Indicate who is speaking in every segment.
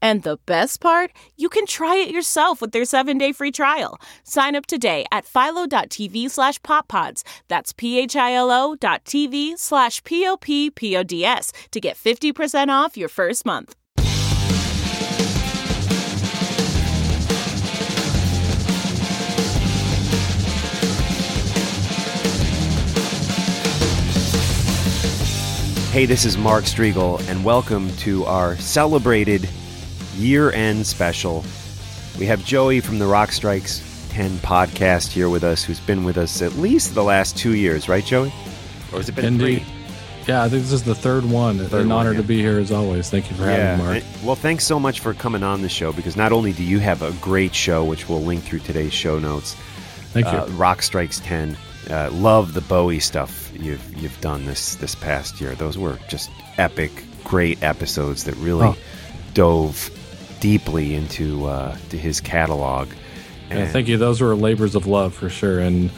Speaker 1: And the best part, you can try it yourself with their seven-day free trial. Sign up today at philo.tv slash poppods. That's p-h-i-l-o dot tv slash p-o-p-p-o-d-s to get 50% off your first month.
Speaker 2: Hey, this is Mark Strigl, and welcome to our celebrated year end special. We have Joey from the Rock Strikes 10 podcast here with us, who's been with us at least the last two years, right, Joey? Or has it been
Speaker 3: Indeed.
Speaker 2: three?
Speaker 3: Yeah, I think this is the third one.
Speaker 2: Third
Speaker 3: An
Speaker 2: one,
Speaker 3: honor
Speaker 2: yeah.
Speaker 3: to be here as always. Thank you for having me, Mark.
Speaker 2: and- well, thanks so much for coming on the show because not only do you have a great show, which we'll link through today's show notes,
Speaker 3: Thank you.
Speaker 2: uh, Rock Strikes 10. Uh, love the Bowie stuff you've you've done this this past year. Those were just epic, great episodes that really
Speaker 3: Oh.
Speaker 2: dove deeply into uh, to his catalog.
Speaker 3: yeah, thank you. Those were labors of love for sure. And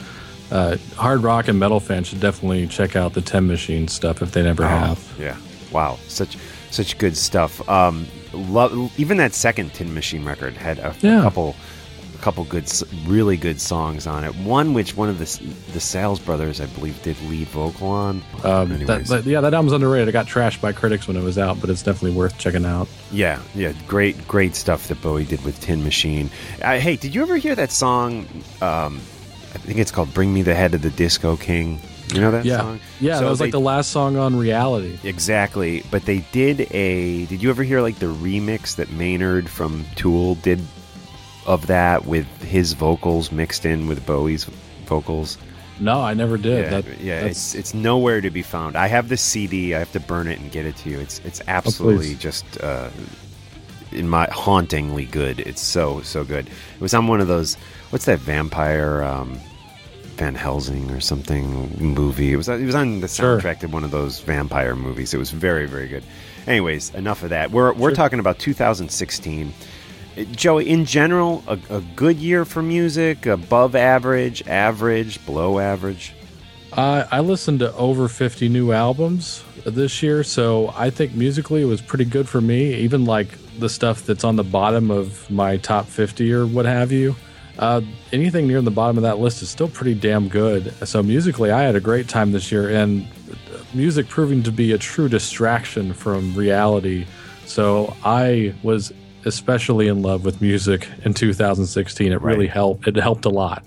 Speaker 3: uh, hard rock and metal fans should definitely check out the Tin Machine stuff if they never
Speaker 2: Oh,
Speaker 3: have.
Speaker 2: yeah, wow, such such good stuff. Um, love even that second Tin Machine record had a
Speaker 3: Yeah.
Speaker 2: a couple good, really good songs on it. One which one of the the Sales brothers, I believe, did lead vocal on.
Speaker 3: Um, that, that- yeah, that album's underrated. It got trashed by critics when it was out, but it's definitely worth checking out.
Speaker 2: Yeah, yeah, great, great stuff that Bowie did with Tin Machine. Uh, hey, did you ever hear that song? Um, I think it's called "Bring Me the Head of the Disco King." You know that
Speaker 3: Yeah,
Speaker 2: song?
Speaker 3: yeah,
Speaker 2: So
Speaker 3: that was
Speaker 2: they-
Speaker 3: like the last song on Reality.
Speaker 2: exactly. But they did a. Did you ever hear like the remix that Maynard from Tool did of that with his vocals mixed in with Bowie's vocals?
Speaker 3: No, I never did.
Speaker 2: yeah,
Speaker 3: That,
Speaker 2: yeah, it's it's nowhere to be found. I have the CD. I have to burn it and get it to you. It's it's absolutely just uh, in my hauntingly good. It's so so good. It was on one of those. What's that vampire? Um, Van Helsing or something movie. It was it was on the
Speaker 3: Sure.
Speaker 2: soundtrack to one of those vampire movies. It was very very good. Anyways, enough of that. We're we're
Speaker 3: Sure.
Speaker 2: talking about 2016. Uh, Joey, in general, a, a good year for music, above average, average, below average.
Speaker 3: Uh, I listened to over 50 new albums this year, so I think musically it was pretty good for me. Even like the stuff that's on the bottom of my top 50 or what have you. Uh, anything near the bottom of that list is still pretty damn good. So musically, I had a great time this year, and music proving to be a true distraction from reality. So I was especially in love with music in 2016. It really
Speaker 2: Right.
Speaker 3: helped. It helped a lot.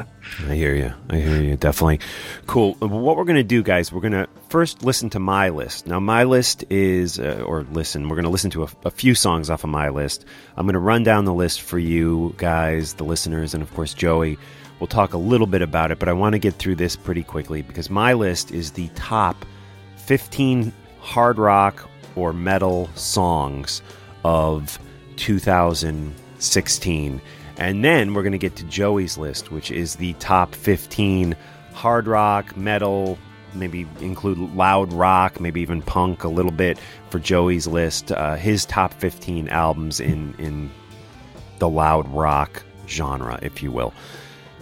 Speaker 2: I hear you. I hear you. Definitely. Cool. What we're going to do, guys, we're going to first listen to my list. Now, my list is, uh, or listen, we're going to listen to a, a few songs off of my list. I'm going to run down the list for you guys, the listeners, and of course, Joey. We'll talk a little bit about it, but I want to get through this pretty quickly because my list is the top 15 hard rock or metal songs of 2016. And then we're going to get to Joey's list, which is the top 15 hard rock, metal, maybe include loud rock, maybe even punk a little bit for Joey's list. Uh, his top 15 albums in, in the loud rock genre, if you will.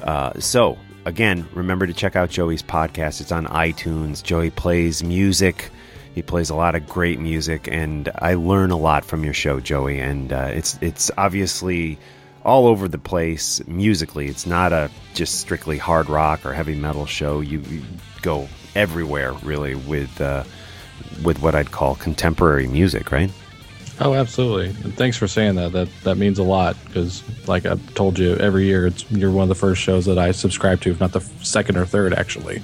Speaker 2: Uh, so, again, remember to check out Joey's podcast. It's on iTunes. Joey plays music He plays a lot of great music, and I learn a lot from your show, Joey. And uh, it's it's obviously all over the place musically. It's not a just strictly hard rock or heavy metal show. You, you go everywhere really with uh, with what I'd call contemporary music, right?
Speaker 3: Oh, absolutely. And thanks for saying that. That that means a lot because, like I've told you, every year it's you're one of the first shows that I subscribe to, if not the second or third, actually.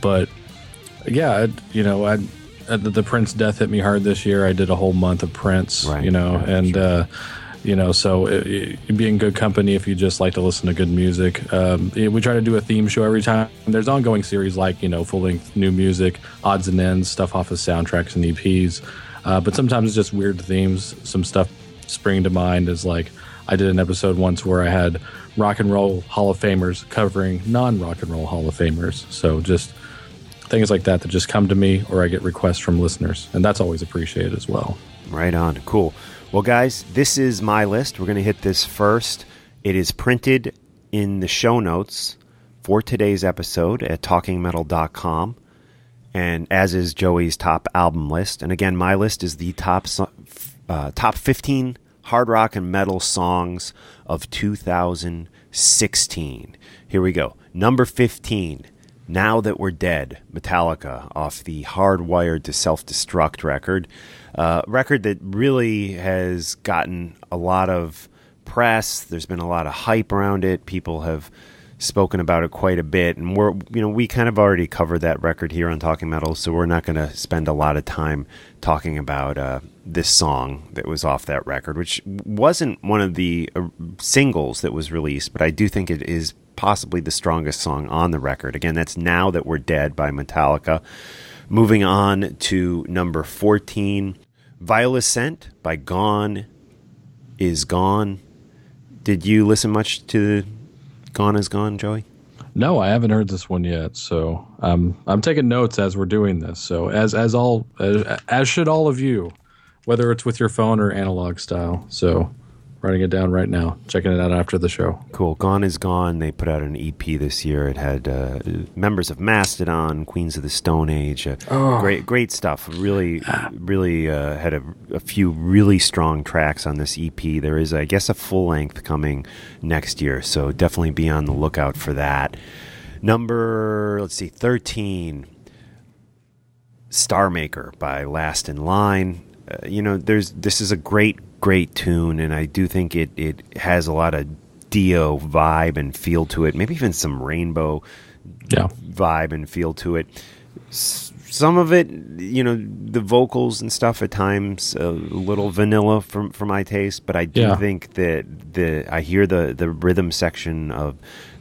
Speaker 3: But yeah, I, you know, I, I the Prince death hit me hard this year. I did a whole month of Prince,
Speaker 2: Right,
Speaker 3: you know,
Speaker 2: right,
Speaker 3: and.
Speaker 2: sure.
Speaker 3: Uh, you know, so it, it, be in good company if you just like to listen to good music. Um, yeah, we try to do a theme show every time. There's ongoing series like you know full length new music, odds and ends, stuff off of soundtracks and EPs. Uh, but sometimes it's just weird themes. Some stuff springing to mind is like I did an episode once where I had rock and roll Hall of Famers covering non rock and roll Hall of Famers. So just things like that that just come to me or I get requests from listeners, and that's always appreciated as well.
Speaker 2: Right on. Cool. Well, guys, this is my list. We're going to hit this first. It is printed in the show notes for today's episode at talkingmetal.com. And as is Joey's top album list. And again, my list is the top uh, top 15 hard rock and metal songs of 2016. Here we go. Number 15. Now That We're Dead, Metallica, off the Hardwired to Self Destruct record. Uh, record that really has gotten a lot of press. There's been a lot of hype around it. People have spoken about it quite a bit, and we're you know we kind of already covered that record here on Talking Metal, so we're not going to spend a lot of time talking about uh, this song that was off that record, which wasn't one of the uh, singles that was released, but I do think it is possibly the strongest song on the record. Again, that's "Now That We're Dead" by Metallica. Moving on to number 14, Viola Scent by Gone is Gone. Did you listen much to Gone is Gone, Joey?
Speaker 3: No, I haven't heard this one yet, so um, I'm taking notes as we're doing this. So as as all as, as should all of you, whether it's with your phone or analog style. So writing it down right now, checking it out after the show.
Speaker 2: Cool. Gone is Gone. They put out an EP this year. It had uh, members of Mastodon, Queens of the Stone Age. Uh, Great, great stuff. Really, really uh, had a, a few really strong tracks on this EP. There is, I guess, a full length coming next year, so definitely be on the lookout for that. Number, let's see, thirteen. Star Maker by Last in Line. Uh, you know, there's this is a great, great tune, and I do think it it has a lot of Dio vibe and feel to it. Maybe even some Rainbow
Speaker 3: Yeah.
Speaker 2: vibe and feel to it. S- some of it, you know, the vocals and stuff at times a little vanilla for for my taste, but I do
Speaker 3: Yeah.
Speaker 2: think that the I hear the the rhythm section of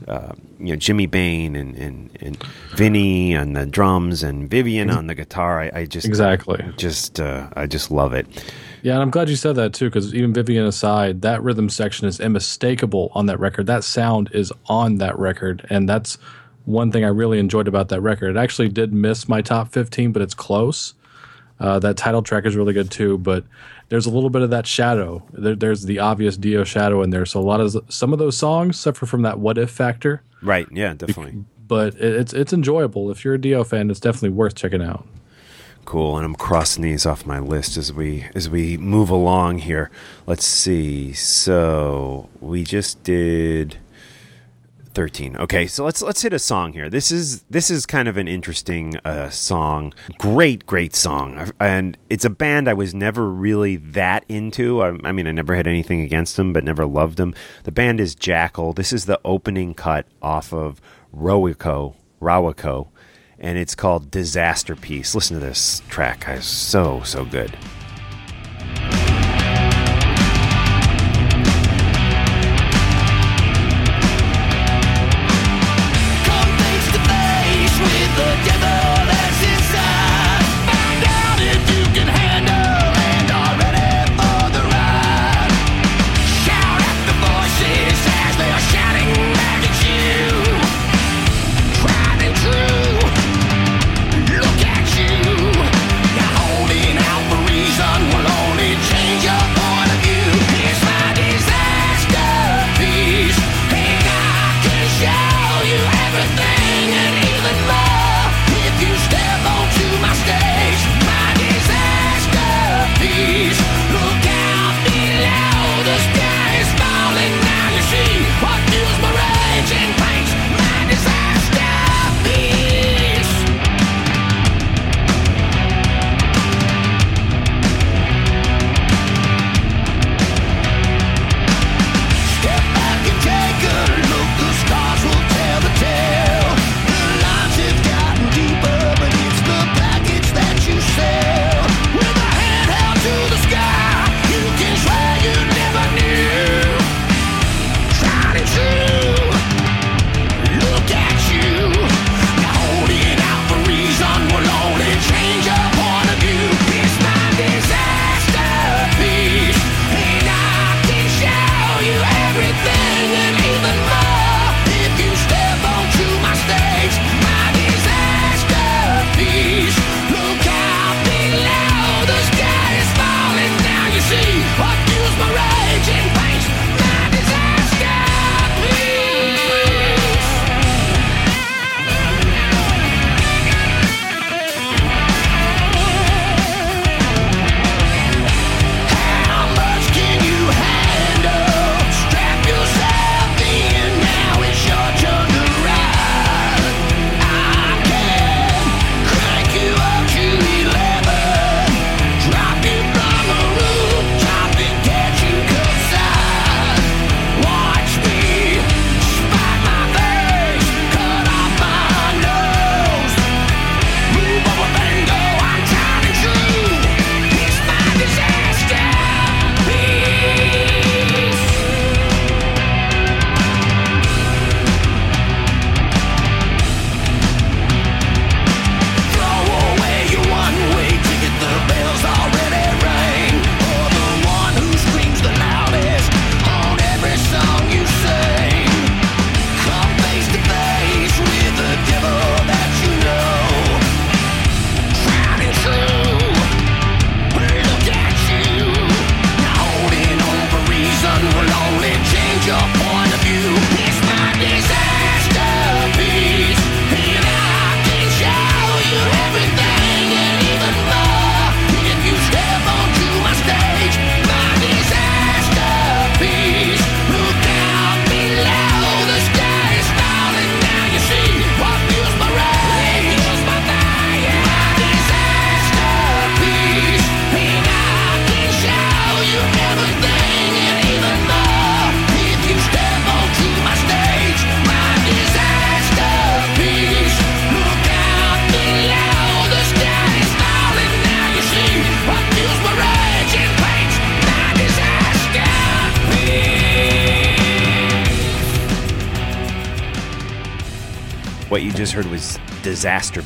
Speaker 2: uh, you know Jimmy Bain and and and Vinny on the drums and Vivian on the guitar. I, I just
Speaker 3: Exactly.
Speaker 2: just uh, I just love it.
Speaker 3: Yeah, and I'm glad you said that too, because even Vivian aside, that rhythm section is unmistakable on that record. That sound is on that record, and that's one thing I really enjoyed about that record. It actually did miss my top 15, but it's close. Uh, that title track is really good too, but there's a little bit of that shadow. There, there's the obvious Dio shadow in there. So a lot of some of those songs suffer from that what if factor,
Speaker 2: Right? Yeah, definitely.
Speaker 3: but it's it's enjoyable. If you're a Dio fan, it's definitely worth checking out.
Speaker 2: Cool, and I'm crossing these off my list as we as we move along here. Let's see. So we just did thirteen. Okay, so let's let's hit a song here. This is this is kind of an interesting uh, song. Great, great song, and it's a band I was never really that into. I, I mean, I never had anything against them, but never loved them. The band is Jackyl. This is the opening cut off of Rowico. Rawako and it's called Disaster Piece. Listen to this track, guys. So, so good.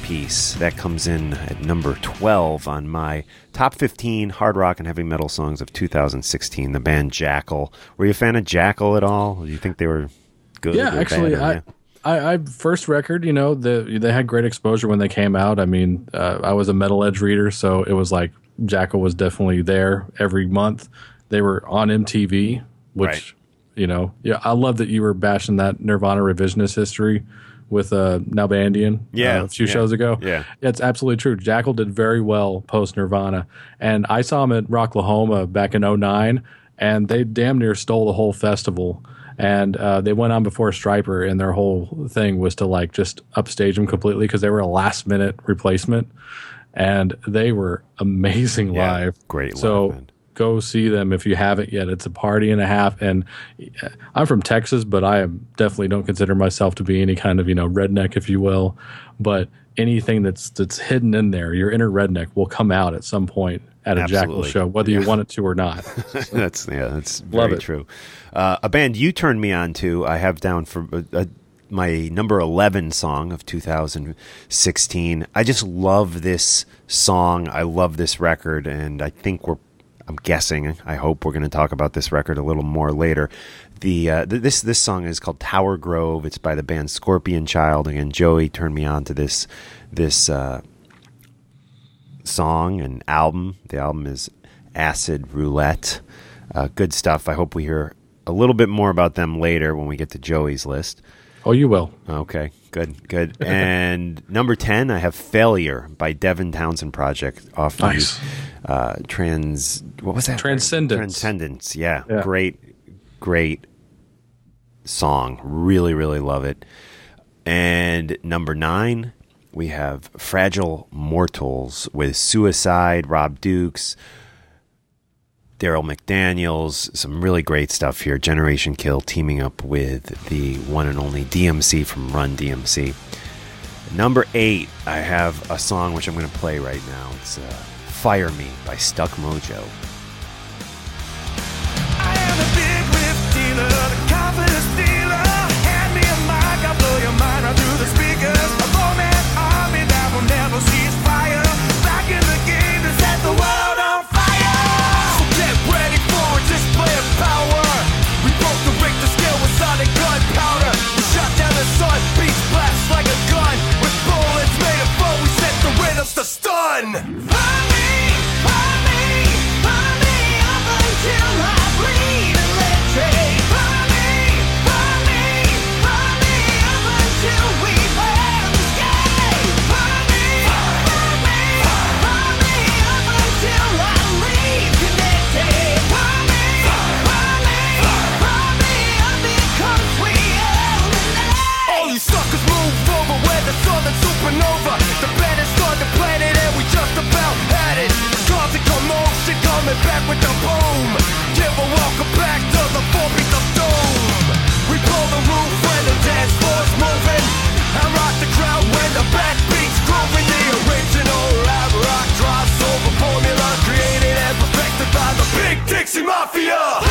Speaker 2: Piece. That comes in at number 12 on my top 15 hard rock and heavy metal songs of 2016. The band Jackyl. Were you a fan of Jackyl at all? Do you think they were good?
Speaker 3: Yeah, actually, I,
Speaker 2: yeah?
Speaker 3: I, I first record, you know, the, they had great exposure when they came out. I mean, uh, I was a Metal Edge reader, so it was like Jackyl was definitely there every month. They were on MTV, which
Speaker 2: Right.
Speaker 3: you know, yeah, I love that you were bashing that Nirvana revisionist history with uh, Nalbandian
Speaker 2: Yeah,
Speaker 3: uh, a few
Speaker 2: yeah,
Speaker 3: shows ago.
Speaker 2: yeah.
Speaker 3: it's absolutely true. Jackyl did very well post Nirvana, and I saw him at Rocklahoma back in 09, and they damn near stole the whole festival. And uh, they went on before Stryper, and their whole thing was to like just upstage him completely because they were a last minute replacement, and they were amazing
Speaker 2: Yeah,
Speaker 3: live.
Speaker 2: great live
Speaker 3: So. Go see them if you haven't yet. It's a party and a half. And uh, I'm from Texas, but I am definitely don't consider myself to be any kind of you know redneck, if you will. But anything that's that's hidden in there, your inner redneck will come out at some point at a
Speaker 2: Jackyl
Speaker 3: show, whether you want it to or not.
Speaker 2: that's yeah, that's
Speaker 3: Love
Speaker 2: very
Speaker 3: it.
Speaker 2: true. Uh, a band you turned me on to, I have down for uh, uh, my number eleven song of 2016. I just love this song. I love this record, and I think we're. I'm guessing. I hope we're going to talk about this record a little more later. The uh, th- this this song is called Tower Grove. It's by the band Scorpion Child. Again, Joey turned me on to this this uh, song and album. The album is Acid Roulette. Uh, good stuff. I hope we hear a little bit more about them later when we get to Joey's list.
Speaker 3: Oh, you will.
Speaker 2: Okay, good, good. and number 10, I have Failure by Devin Townsend Project off
Speaker 3: Nice.
Speaker 2: the uh, Trans. What was that?
Speaker 3: Transcendence.
Speaker 2: Transcendence, yeah.
Speaker 3: Yeah.
Speaker 2: Great, great song. Really, really love it. And number nine, we have Fragile Mortals with Suicide, Rob Dukes, Darryl McDaniels, some really great stuff here. Generation Kill teaming up with the one and only DMC from Run DMC. Number eight, I have a song which I'm going to play right now. It's uh, Fire Me by Stuck Mojo.
Speaker 4: Back with the boom. Give a welcome back to the four beats of doom. We blow the roof when the dance floor's moving. And rock the crowd when the backbeat's grooving. The original rap rock crossover formula created and perfected by the Big Dixie Mafia.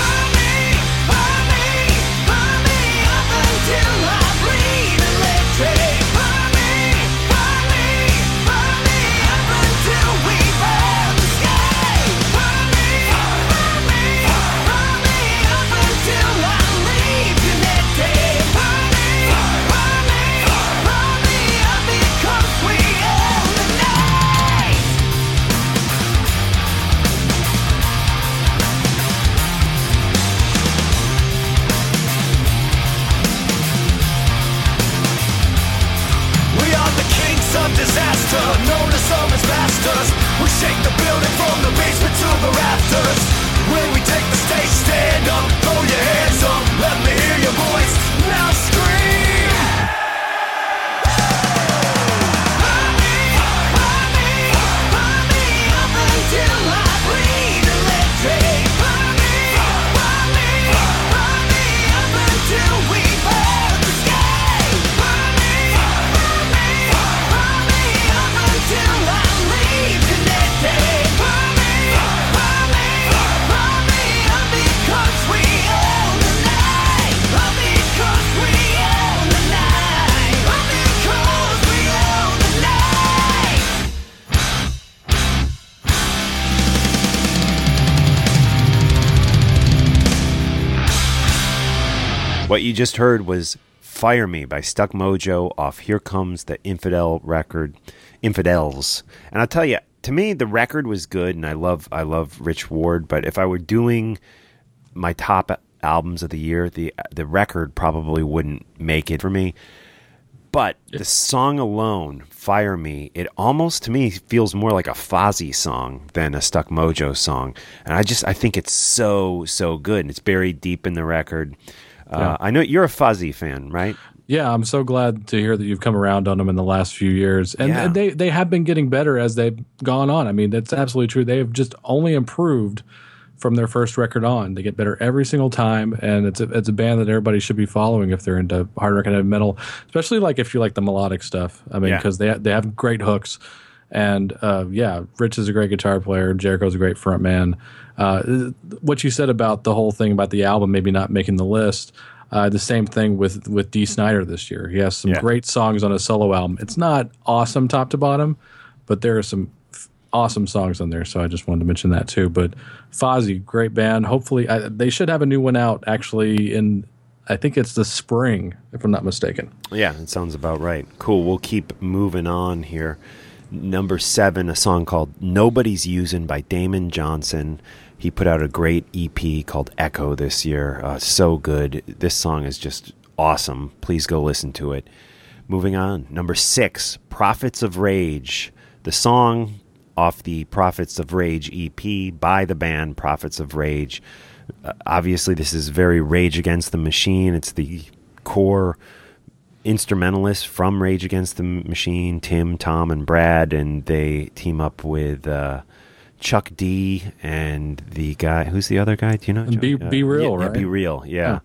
Speaker 4: Disaster, known to some as masters. We shake the building from the basement to the rafters. When we take the stage, stand up, throw your hands up, let me hear your
Speaker 2: What you just heard was Fire Me by Stuck Mojo off Here Comes the Infidel record, Infidels. And I'll tell you, to me, the record was good, and I love I love Rich Ward. But if I were doing my top albums of the year, the the record probably wouldn't make it for me. But the song alone, Fire Me, it almost to me feels more like a Fozzy song than a Stuck Mojo song. And I just I think it's so so good and it's buried deep in the record. Uh, I know you're a Fozzy fan, right?
Speaker 3: Yeah, I'm so glad to hear that you've come around on them in the last few years, and,
Speaker 2: Yeah.
Speaker 3: and they they have been getting better as they've gone on. I mean, that's absolutely true. They have just only improved from their first record on. They get better every single time, and it's a, it's a band that everybody should be following if they're into hard rock and heavy metal, especially like if you like the melodic stuff. I mean,
Speaker 2: Yeah.
Speaker 3: because they they have great hooks, and uh, yeah, Rich is a great guitar player. Jericho's a great front man. Uh, what you said about the whole thing about the album maybe not making the list. Uh, the same thing with with Dee Snider this year. He has some
Speaker 2: Yeah.
Speaker 3: great songs on his solo album. It's not awesome top to bottom, but there are some f- awesome songs on there. So I just wanted to mention that too. But Fozzy, great band. Hopefully, I, they should have a new one out actually in. I think it's the spring, if I'm not mistaken.
Speaker 2: Yeah, that sounds about right. Cool. We'll keep moving on here. Number seven, a song called Nobody's Using by Damon Johnson. He put out a great EP called Echo this year. Uh, so good. This song is just awesome. Please go listen to it. Moving on. Number six, Prophets of Rage. The song off the Prophets of Rage EP by the band Prophets of Rage. Uh, obviously, this is very Rage Against the Machine. It's the core instrumentalists from Rage Against the Machine, Tim, Tom, and Brad, and they team up with uh, Chuck D and the guy. Who's the other guy? Do you know?
Speaker 3: Be-
Speaker 2: Chuck?
Speaker 3: B-Real,
Speaker 2: yeah, yeah,
Speaker 3: right?
Speaker 2: B-Real, yeah.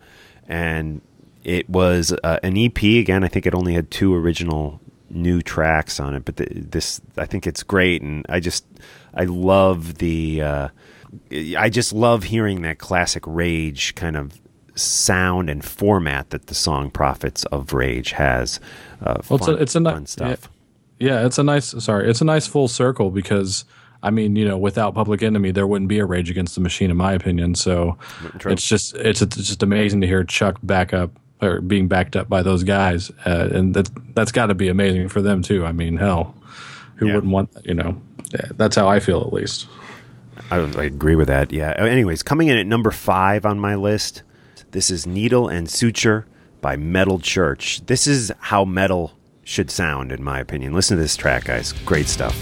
Speaker 2: And it was uh, an EP again. I think it only had two original new tracks on it, but th this I think it's great, and I just I love the. Uh, I just love hearing that classic Rage kind of sound and format that the song "Prophets of Rage" has. Uh,
Speaker 3: Well, it's a, it's a ni-
Speaker 2: fun stuff.
Speaker 3: Yeah, it's a nice. Sorry, it's a nice full circle because I mean, you know, without Public Enemy, there wouldn't be a Rage Against the Machine, in my opinion. So
Speaker 2: True.
Speaker 3: it's just it's, it's just amazing to hear Chuck back up or being backed up by those guys, uh, and that that's got to be amazing for them too. I mean, hell, who
Speaker 2: Yeah.
Speaker 3: wouldn't want that, you know? yeah, That's how I feel at least.
Speaker 2: I, I agree with that. Yeah. Uh, Anyways, coming in at number five on my list, this is Needle and Suture by Metal Church. This is how metal should sound, in my opinion. Listen to this track, guys. Great stuff.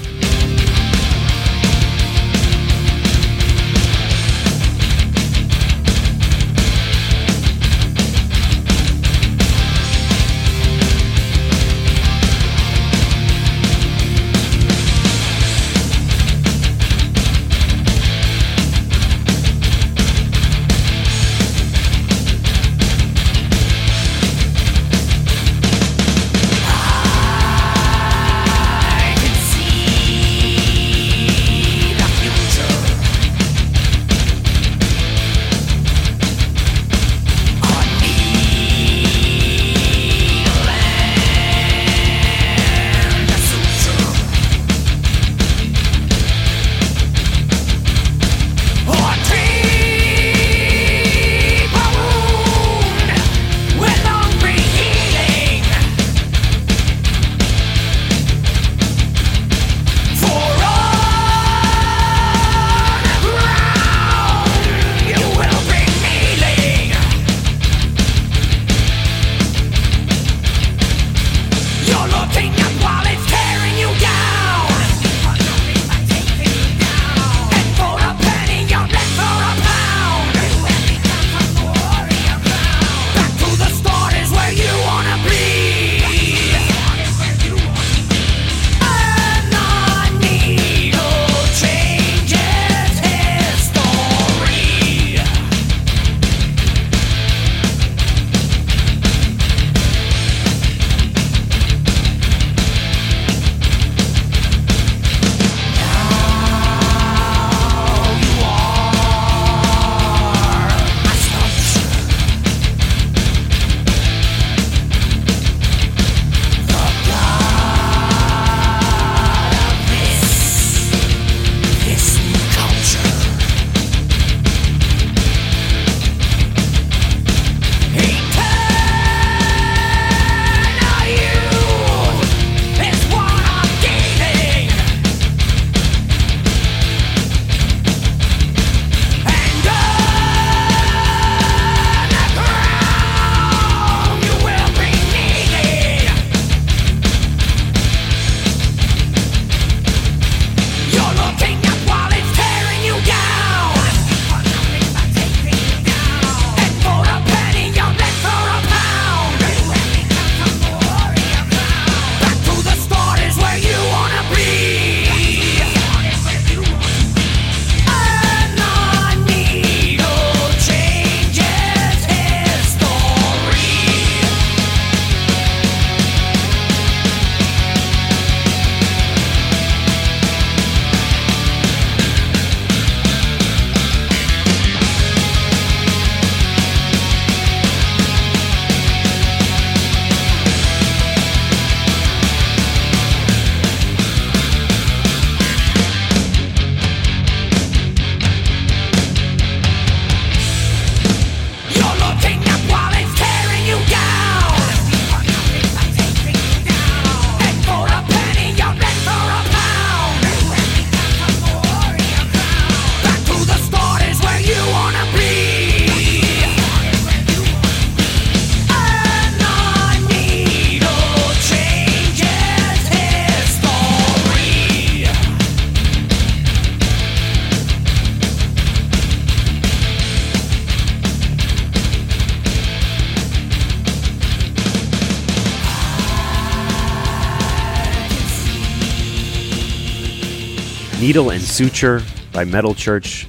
Speaker 4: Needle and Suture by Metal Church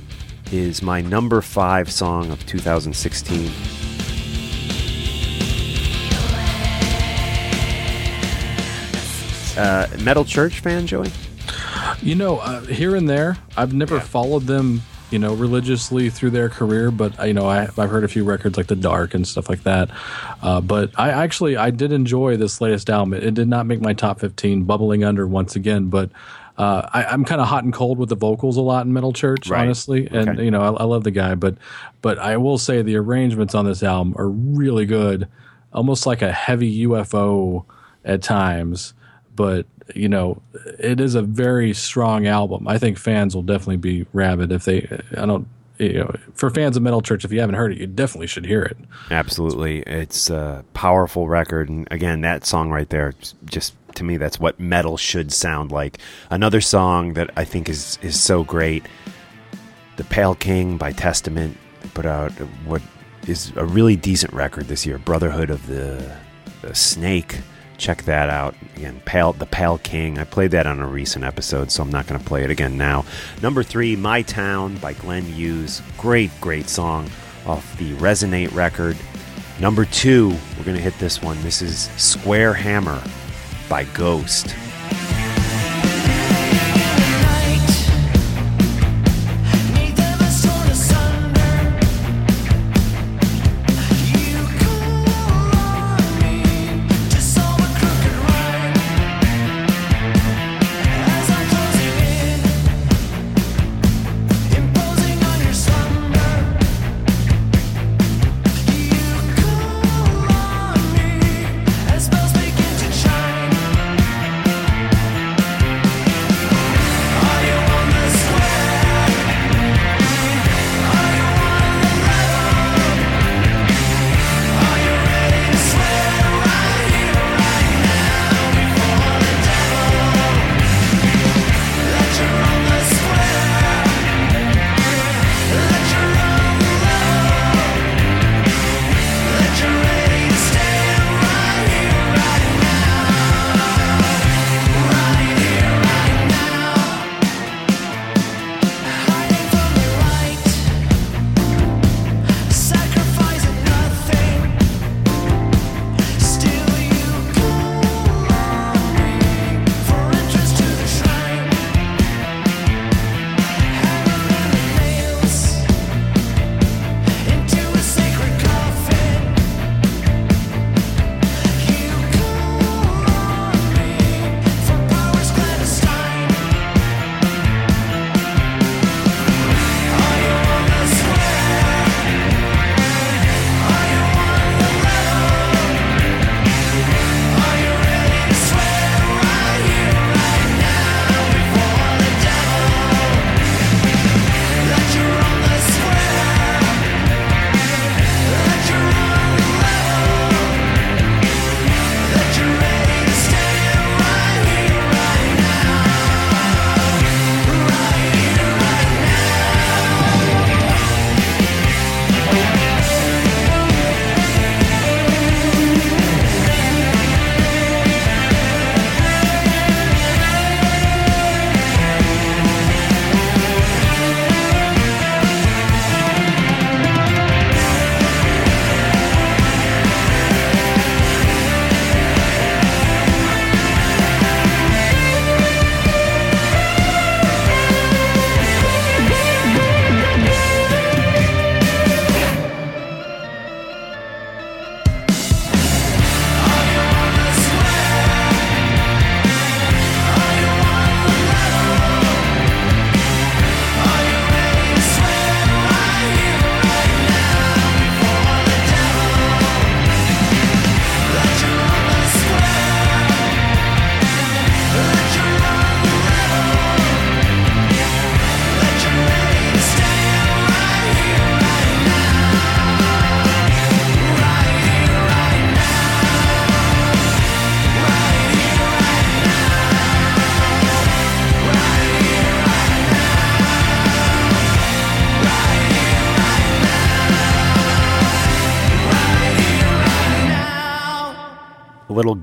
Speaker 4: is my number five song of 2016. Uh, Metal Church fan, Joey?
Speaker 3: You know, uh, here and there, I've never
Speaker 4: Yeah.
Speaker 3: followed them, you know, religiously through their career, but uh, you know, I, I've heard a few records like The Dark and stuff like that. Uh, but I actually, I did enjoy this latest album. It, it did not make my top 15, bubbling under once again, but. Uh, I, I'm kind of hot and cold with the vocals a lot in Metal Church,
Speaker 4: Right.
Speaker 3: honestly, and
Speaker 4: Okay.
Speaker 3: you know I, I love the guy, but but I will say the arrangements on this album are really good, almost like a heavy UFO at times. But you know, it is a very strong album. I think fans will definitely be rabid if they. I don't. You know, for fans of Metal Church, if you haven't heard it, you definitely should hear it.
Speaker 4: Absolutely. It's a powerful record. And again, that song right there, just to me, that's what metal should sound like. Another song that I think is, is so great The Pale King by Testament. Put out what is a really decent record this year Brotherhood of the, the Snake. Check that out. Again, Pale, The Pale King. I played that on a recent episode, so I'm not going to play it again now. Number three, My Town by Glenn Hughes. Great, great song off the Resonate record. Number two, we're going to hit this one. This is Square Hammer by Ghost.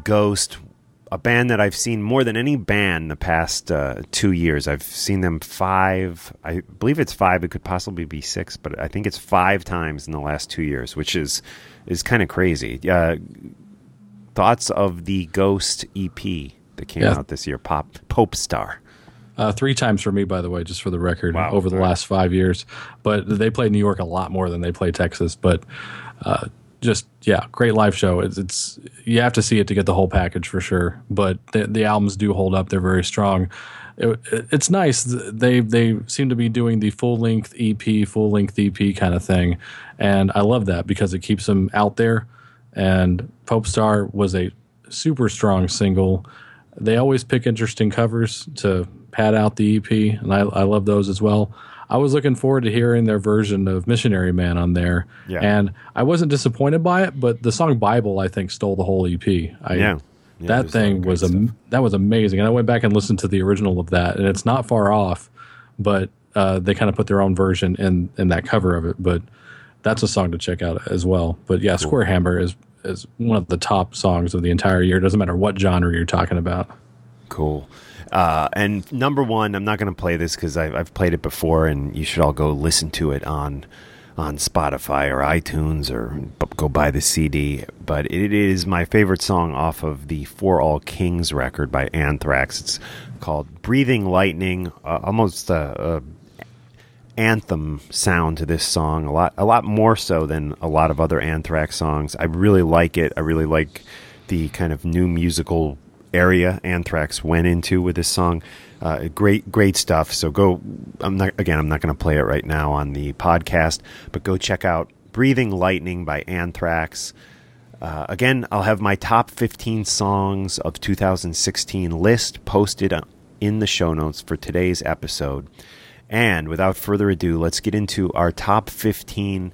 Speaker 4: Ghost
Speaker 2: a band that I've seen more than any band the past uh, two years. I've seen them five, I believe it's five. It could possibly be six, but I think it's five times in the last two years, which is is kind of crazy. Uh, thoughts of the Ghost EP that came
Speaker 3: Yeah.
Speaker 2: out this year, Pop Popestar.
Speaker 3: Uh, three times for me, by the way, just for the record,
Speaker 2: Wow.
Speaker 3: over the last five years. But they play New York a lot more than they play Texas. But uh, just yeah, great live show. It's, it's you have to see it to get the whole package for sure. But the, the albums do hold up; they're very strong. It, it's nice. They they seem to be doing the full length EP, full length EP kind of thing, and I love that because it keeps them out there. And Popestar was a super strong single. They always pick interesting covers to pad out the EP, and I, I love those as well. I was looking forward to hearing their version of Missionary Man on there,
Speaker 2: Yeah.
Speaker 3: and I wasn't disappointed by it. But the song Bible, I think, stole the whole EP. I,
Speaker 2: Yeah. Yeah,
Speaker 3: that
Speaker 2: there's a lot
Speaker 3: thing was am- that was amazing, and I went back and listened to the original of that, and it's not far off, but uh, they kind of put their own version in in that cover of it. But that's a song to check out as well. But yeah, Square Hammer is is one of the top songs of the entire year. It Doesn't matter what genre you're talking about.
Speaker 2: Cool. Uh, and number one, I'm not going to play this because I've, I've played it before, and you should all go listen to it on on Spotify or iTunes or go buy the CD. But it is my favorite song off of the For All Kings record by Anthrax. It's called "Breathing Lightning." Uh, almost a, a anthem sound to this song a lot a lot more so than a lot of other Anthrax songs. I really like it. I really like the kind of new musical area Anthrax went into with this song. Uh, great great stuff. So go I'm not again I'm not going to play it right now on the podcast, but go check out Breathing Lightning by Anthrax. Uh, again, I'll have my top 15 songs of 2016 list posted in the show notes for today's episode. And without further ado, let's get into our top 15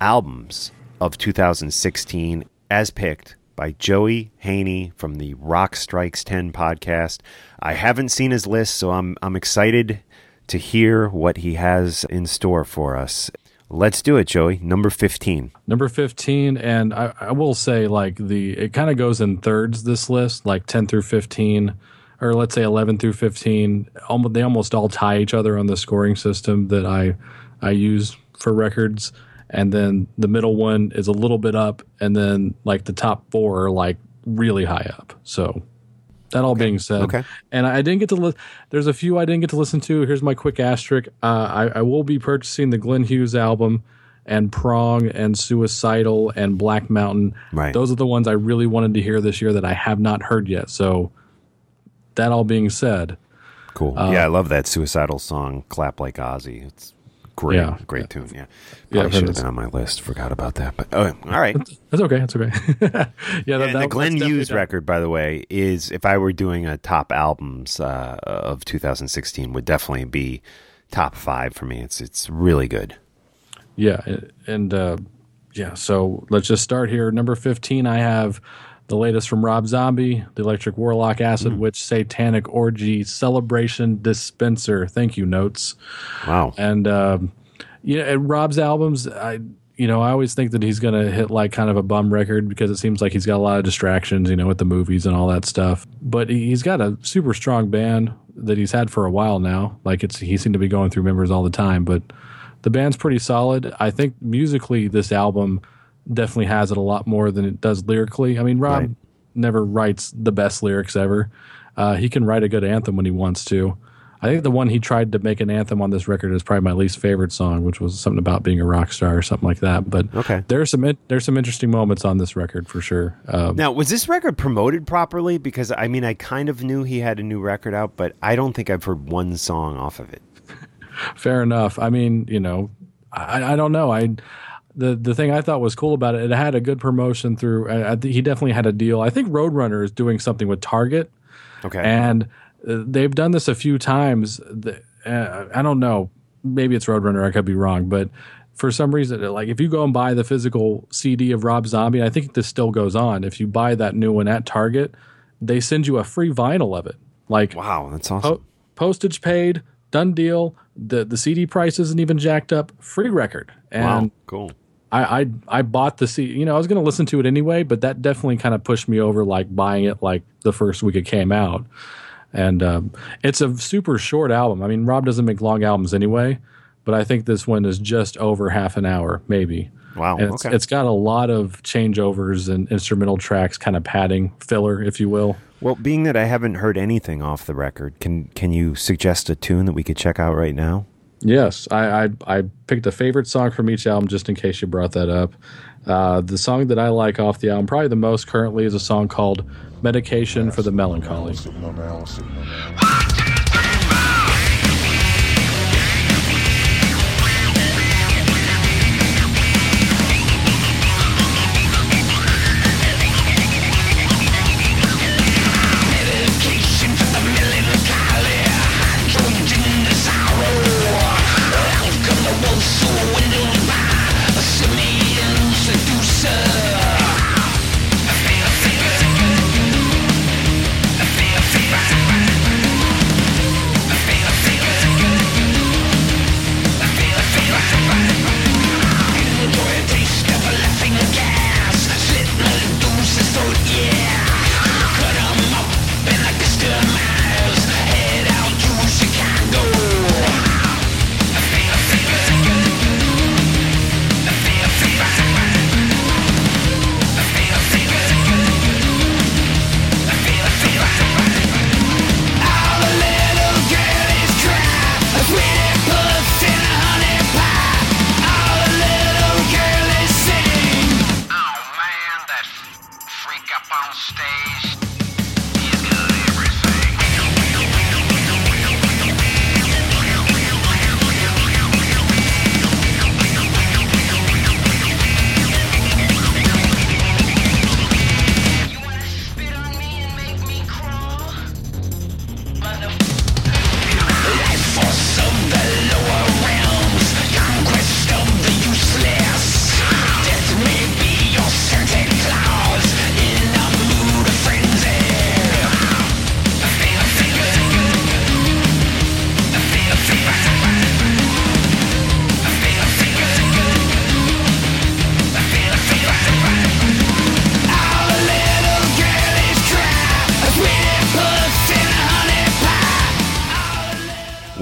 Speaker 2: albums of 2016 as picked by Joey Haney from the Rock Strikes 10 podcast. I haven't seen his list, so I'm I'm excited to hear what he has in store for us. Let's do it, Joey. Number 15.
Speaker 3: Number 15, and I, I will say, like, the it kind of goes in thirds, this list, like 10 through 15, or let's say 11 through 15. Almost, they almost all tie each other on the scoring system that I, I use for records. And then the middle one is a little bit up, and then like the top four are like really high up. So, that all being said,
Speaker 2: Okay.
Speaker 3: and I didn't get to. Li- There's a few I didn't get to listen to. Here's my quick asterisk. Uh, I, I will be purchasing the Glenn Hughes album, and Prong, and Suicidal, and Black Mountain.
Speaker 2: Right.
Speaker 3: Those are the ones I really wanted to hear this year that I have not heard yet. So, that all being said,
Speaker 2: Cool.
Speaker 3: Uh,
Speaker 2: yeah, I love that suicidal song, "Clap Like Ozzy." It's great,
Speaker 3: Yeah.
Speaker 2: great tune. Yeah,
Speaker 3: Yeah,
Speaker 2: probably
Speaker 3: I've
Speaker 2: should have been on my list. Forgot about that. But oh, all right.
Speaker 3: that's okay. That's okay. yeah, that,
Speaker 2: and the Glenn
Speaker 3: that's
Speaker 2: Hughes
Speaker 3: done.
Speaker 2: record, by the way, is if I were doing a top albums uh, of 2016, would definitely be top five for me. It's it's really good.
Speaker 3: Yeah, and uh, yeah. So let's just start here. Number fifteen, I have the latest from Rob Zombie, the Electric Warlock Acid Witch Satanic Orgy Celebration Dispenser. Thank you, notes.
Speaker 2: Wow.
Speaker 3: And um, you know, and Rob's albums, I you know, I always think that he's gonna hit like kind of a bum record because it seems like he's got a lot of distractions, you know, with the movies and all that stuff. But he- he's got a super strong band that he's had for a while now. Like it's he seemed to be going through members all the time, but the band's pretty solid. I think musically, this album definitely has it a lot more than it does lyrically. I mean, Rob
Speaker 2: Right.
Speaker 3: never writes the best lyrics ever. Uh, he can write a good anthem when he wants to. I think the one he tried to make an anthem on this record is probably my least favorite song, which was something about being a rock star or something like that. But
Speaker 2: Okay.
Speaker 3: there's some there's some interesting moments on this record for sure. Um,
Speaker 2: Now, was this record promoted properly? Because I mean, I kind of knew he had a new record out, but I don't think I've heard one song off of it.
Speaker 3: Fair enough. I mean, you know, I, I don't know. I the the thing I thought was cool about it, it had a good promotion through. I, I, he definitely had a deal. I think Roadrunner is doing something with Target,
Speaker 2: Okay.
Speaker 3: and uh, they've done this a few times. The, uh, I don't know. Maybe it's Roadrunner. I could be wrong, but for some reason, like if you go and buy the physical CD of Rob Zombie, I think this still goes on. If you buy that new one at Target, they send you a free vinyl of it. Like
Speaker 2: wow, that's awesome.
Speaker 3: Po- postage paid, done deal. The the CD price isn't even jacked up. Free record,
Speaker 2: wow, cool.
Speaker 3: I, I I bought the CD. You know, I was going to listen to it anyway, but that definitely kind of pushed me over like buying it like the first week it came out. And um, it's a super short album. I mean, Rob doesn't make long albums anyway, but I think this one is just over half an hour, maybe.
Speaker 2: Wow.
Speaker 3: And it's,
Speaker 2: okay.
Speaker 3: it's got a lot of changeovers and instrumental tracks, kind of padding, filler, if you will.
Speaker 2: well, being that I haven't heard anything off the record, can can you suggest a tune that we could check out right now?
Speaker 3: Yes, I, I I picked a favorite song from each album just in case you brought that up. Uh, the song that I like off the album, probably the most currently, is a song called "Medication for the Melancholy."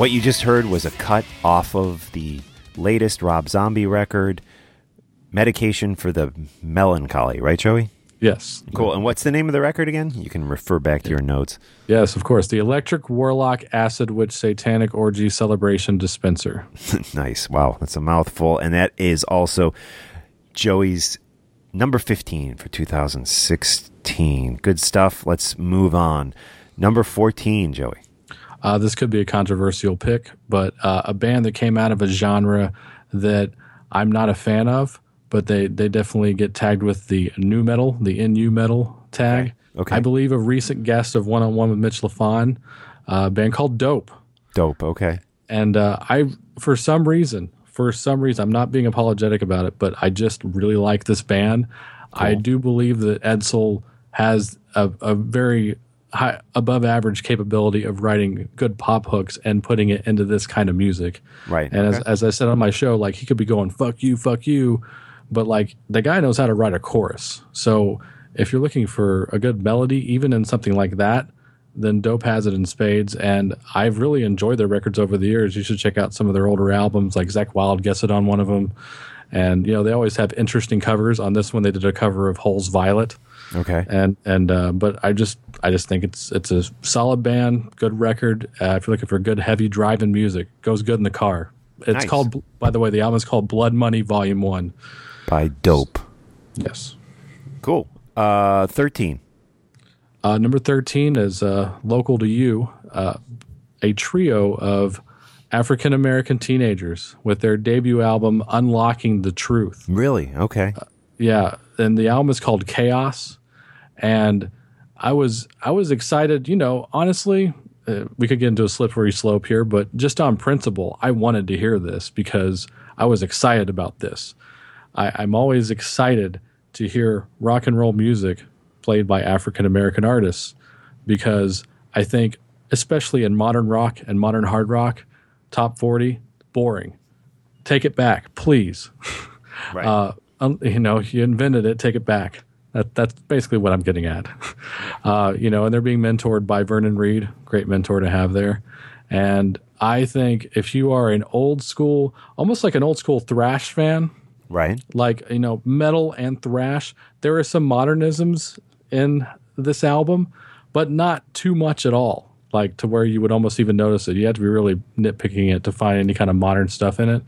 Speaker 2: What you just heard was a cut off of the latest Rob Zombie record, Medication for the Melancholy, right, Joey?
Speaker 3: Yes,
Speaker 2: Cool. And what's the name of the record again? You can refer back to your notes.
Speaker 3: yes, of course. The Electric Warlock Acid Witch Satanic Orgy Celebration Dispenser.
Speaker 2: nice. Wow, that's a mouthful. And that is also Joey's number 15 for 2016. Good stuff. Let's move on. Number 14, Joey.
Speaker 3: Uh, this could be a controversial pick, but uh, a band that came out of a genre that I'm not a fan of, but they, they definitely get tagged with the new metal, the NU metal tag.
Speaker 2: Okay. Okay.
Speaker 3: I believe a recent guest of One on One with Mitch Lafon, uh, a band called Dope.
Speaker 2: Dope. Okay.
Speaker 3: And uh, I, for some reason, for some reason, I'm not being apologetic about it, but I just really like this band. I do believe that Edsel has a, a very high, above average capability of writing good pop hooks and putting it into this kind of music.
Speaker 2: Right.
Speaker 3: And as,
Speaker 2: Okay.
Speaker 3: as I said on my show, like he could be going, fuck you, fuck you. But like the guy knows how to write a chorus. So if you're looking for a good melody, even in something like that, then Dope has it in spades. And I've really enjoyed their records over the years. You should check out some of their older albums, like Zakk Wylde gets it on one of them. And, you know, they always have interesting covers. On this one, they did a cover of Hole's Violet
Speaker 2: Okay.
Speaker 3: and and uh, but I just I just think it's it's a solid band, good record. Uh, if you're looking for good heavy driving music, goes good in the car. It's
Speaker 2: Nice.
Speaker 3: called, by the way, the album is called Blood Money Volume One.
Speaker 2: By Dope.
Speaker 3: Yes.
Speaker 2: Cool. Uh, 13.
Speaker 3: Uh, number thirteen is uh, local to you, uh, a trio of African American teenagers with their debut album Unlocking the Truth.
Speaker 2: Really? Okay.
Speaker 3: Yeah, and the album is called Chaos, and I was I was excited. You know, honestly, uh, we could get into a slippery slope here, but just on principle, I wanted to hear this because I was excited about this. I, I'm always excited to hear rock and roll music played by African American artists because I think, especially in modern rock and modern hard rock, top 40, boring. Take it back, please.
Speaker 2: Right.
Speaker 3: Uh, you know, you invented it, take it back. That, that's basically what I'm getting at. Uh, you know, and they're being mentored by Vernon Reid, great mentor to have there. And I think if you are an old school, almost like an old school thrash fan,
Speaker 2: Right.
Speaker 3: like you know metal and thrash there are some modernisms in this album but not too much at all like to where you would almost even notice it you have to be really nitpicking it to find any kind of modern stuff in it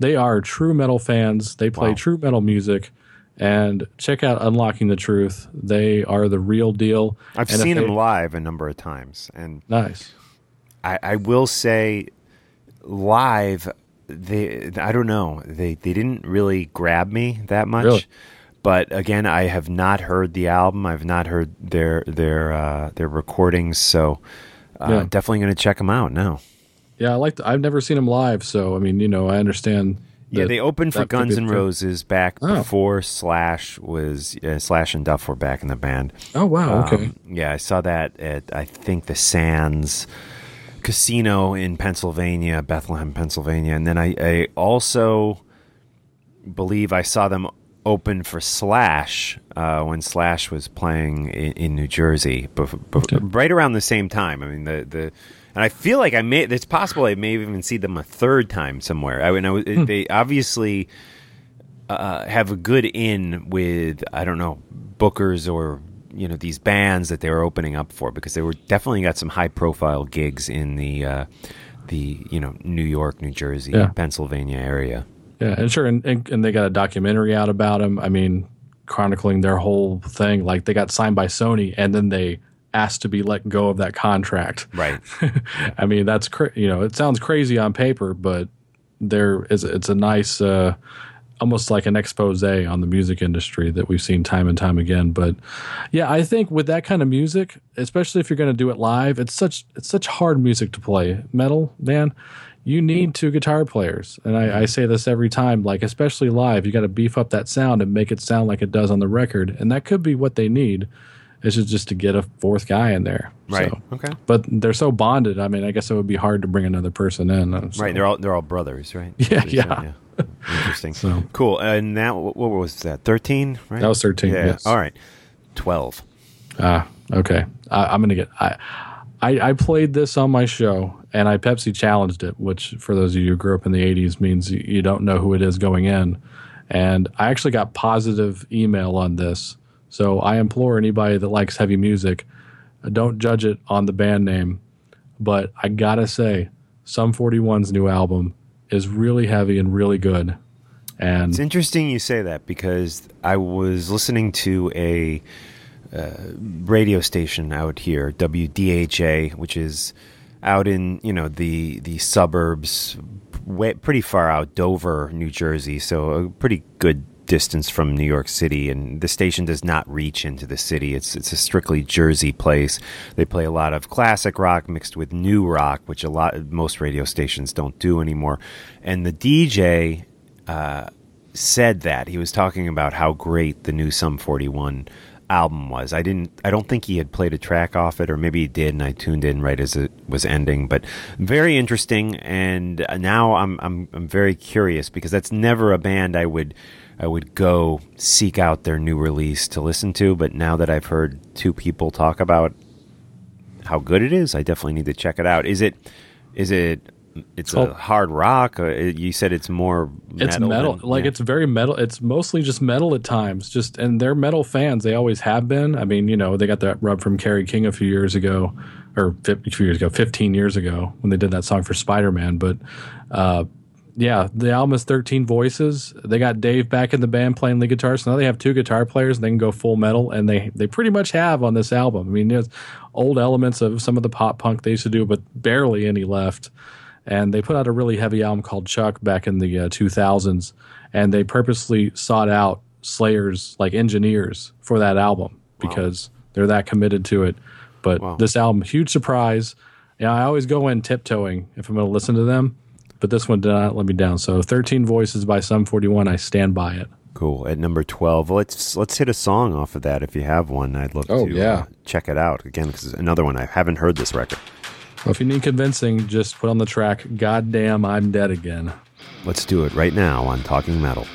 Speaker 3: they are true metal fans they play
Speaker 2: Wow.
Speaker 3: true metal music and check out unlocking the truth they are the real deal
Speaker 2: I've
Speaker 3: And
Speaker 2: seen
Speaker 3: they-
Speaker 2: him live a number of times, and
Speaker 3: nice
Speaker 2: I, I will say, live, they I don't know they they didn't really grab me that much.
Speaker 3: Really?
Speaker 2: But again, I have not heard the album. I've not heard their their uh, their recordings, so uh,
Speaker 3: Yeah.
Speaker 2: definitely going to check them out now.
Speaker 3: yeah i like i've never seen them live so i mean you know i understand
Speaker 2: Yeah, they opened for Guns N' Roses back
Speaker 3: Oh.
Speaker 2: before Slash was uh, Slash and Duff were back in the band.
Speaker 3: oh wow okay
Speaker 2: Um, yeah, I saw that at I think the Sands Casino in Pennsylvania, Bethlehem, Pennsylvania, and then I, I also believe I saw them open for Slash uh, when Slash was playing in, in New Jersey, bef- bef- right around the same time. I mean the the. And I feel like I may. It's possible I may even see them a third time somewhere. I mean, I, was- they obviously uh, have a good in with I don't know bookers or you know these bands that they were opening up for because they were definitely got some high profile gigs in the uh, the you know New York, New Jersey,
Speaker 3: Yeah.
Speaker 2: Pennsylvania area.
Speaker 3: Yeah, and sure, and, and, and they got a documentary out about them. I mean, chronicling their whole thing. Like they got signed by Sony, and then they asked to be let go of that contract.
Speaker 2: Right.
Speaker 3: I mean, that's cra- you know, it sounds crazy on paper, but there is it's a nice, uh, almost like an expose on the music industry that we've seen time and time again. But yeah, I think with that kind of music, especially if you're going to do it live, it's such it's such hard music to play. Metal, man, you need two guitar players, and I, I say this every time. Like especially live, you got to beef up that sound and make it sound like it does on the record, and that could be what they need. Is just to get a fourth guy in there,
Speaker 2: Right.
Speaker 3: So-
Speaker 2: Okay.
Speaker 3: but they're so bonded. I mean, I guess it would be hard to bring another person in. uh, so-
Speaker 2: Right. They're all they're all brothers, right?
Speaker 3: Yeah,
Speaker 2: So,
Speaker 3: yeah.
Speaker 2: Interesting.
Speaker 3: So-
Speaker 2: cool. And now, what, what was that? Thirteen, right?
Speaker 3: That was 13,
Speaker 2: Yeah.
Speaker 3: yes.
Speaker 2: All right. Twelve.
Speaker 3: Ah, okay. I, I'm gonna get. I, I I played this on my show, and I Pepsi challenged it, which for those of you who grew up in the '80s means you don't know who it is going in. And I actually got positive email on this, so I implore anybody that likes heavy music, uh, don't judge it on the band name. But I gotta say, Sum 41's new album is really heavy and really good. And
Speaker 2: It's interesting you say that because I was listening to a uh, radio station out here, WDHA, which is out in you know the the suburbs, way, pretty far out, Dover, New Jersey. So a pretty good distance from New York City, and the station does not reach into the city. It's it's a strictly Jersey place. They play a lot of classic rock mixed with new rock, which a lot most radio stations don't do anymore. And the DJ uh, said that he was talking about how great the new Sum 41 album was. I didn't I don't think he had played a track off it or maybe he did and I tuned in right as it was ending, but very interesting and now I'm I'm I'm very curious because that's never a band I would I would go seek out their new release to listen to, but now that I've heard two people talk about how good it is, I definitely need to check it out. Is it is it it's a
Speaker 3: Oh.
Speaker 2: hard rock. Uh, you said it's more
Speaker 3: it's
Speaker 2: metal.
Speaker 3: metal
Speaker 2: than-
Speaker 3: like
Speaker 2: yeah.
Speaker 3: it's very metal it's mostly just metal at times just and they're metal fans they always have been i mean you know they got that rub from Kerry king a few years ago or a few years ago 15 years ago when they did that song for spider-man but uh yeah the album is 13 voices they got dave back in the band playing lead guitar so now they have two guitar players and they can go full metal and they they pretty much have on this album i mean there's old elements of some of the pop punk they used to do but barely any left and they put out a really heavy album called Chuck back in the uh, 2000s, and they purposely sought out Slayer's like engineers for that album because they're that committed to it. But
Speaker 2: Wow.
Speaker 3: this album, huge surprise. Yeah, I always go in tiptoeing if I'm going to listen to them, but this one did not let me down. So 13 Voices by Sum 41, I stand by it.
Speaker 2: Cool. At number twelve, let's let's hit a song off of that if you have one. I'd love
Speaker 3: Oh,
Speaker 2: to
Speaker 3: yeah.
Speaker 2: uh, check it out again because another one I haven't heard this record.
Speaker 3: Well, if you need convincing, just put on the track "Goddamn, I'm Dead Again."
Speaker 2: Let's do it right now on Talking Metal.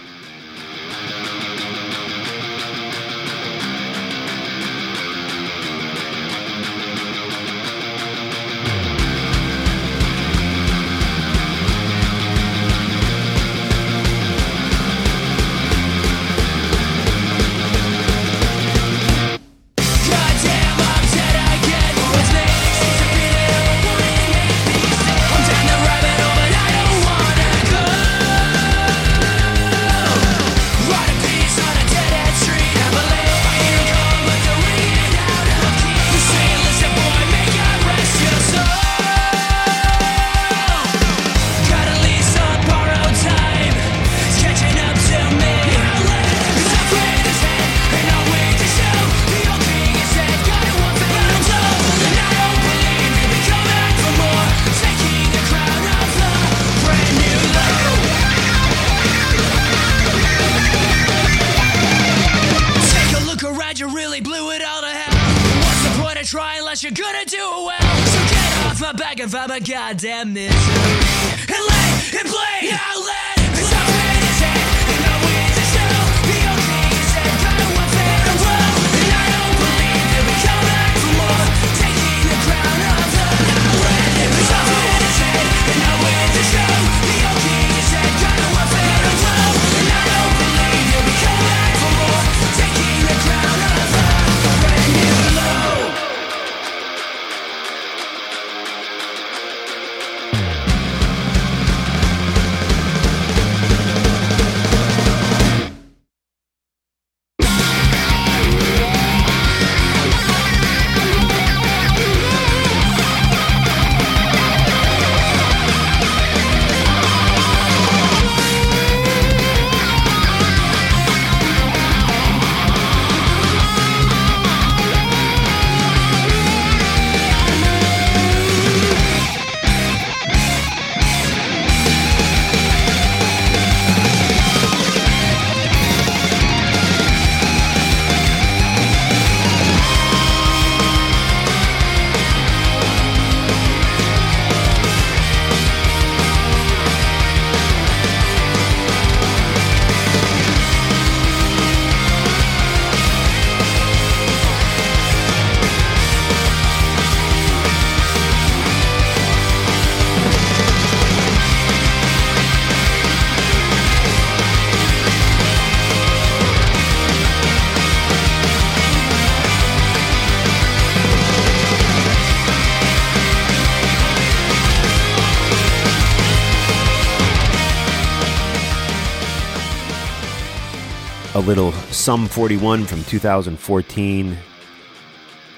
Speaker 2: Little Sum 41 from 2014.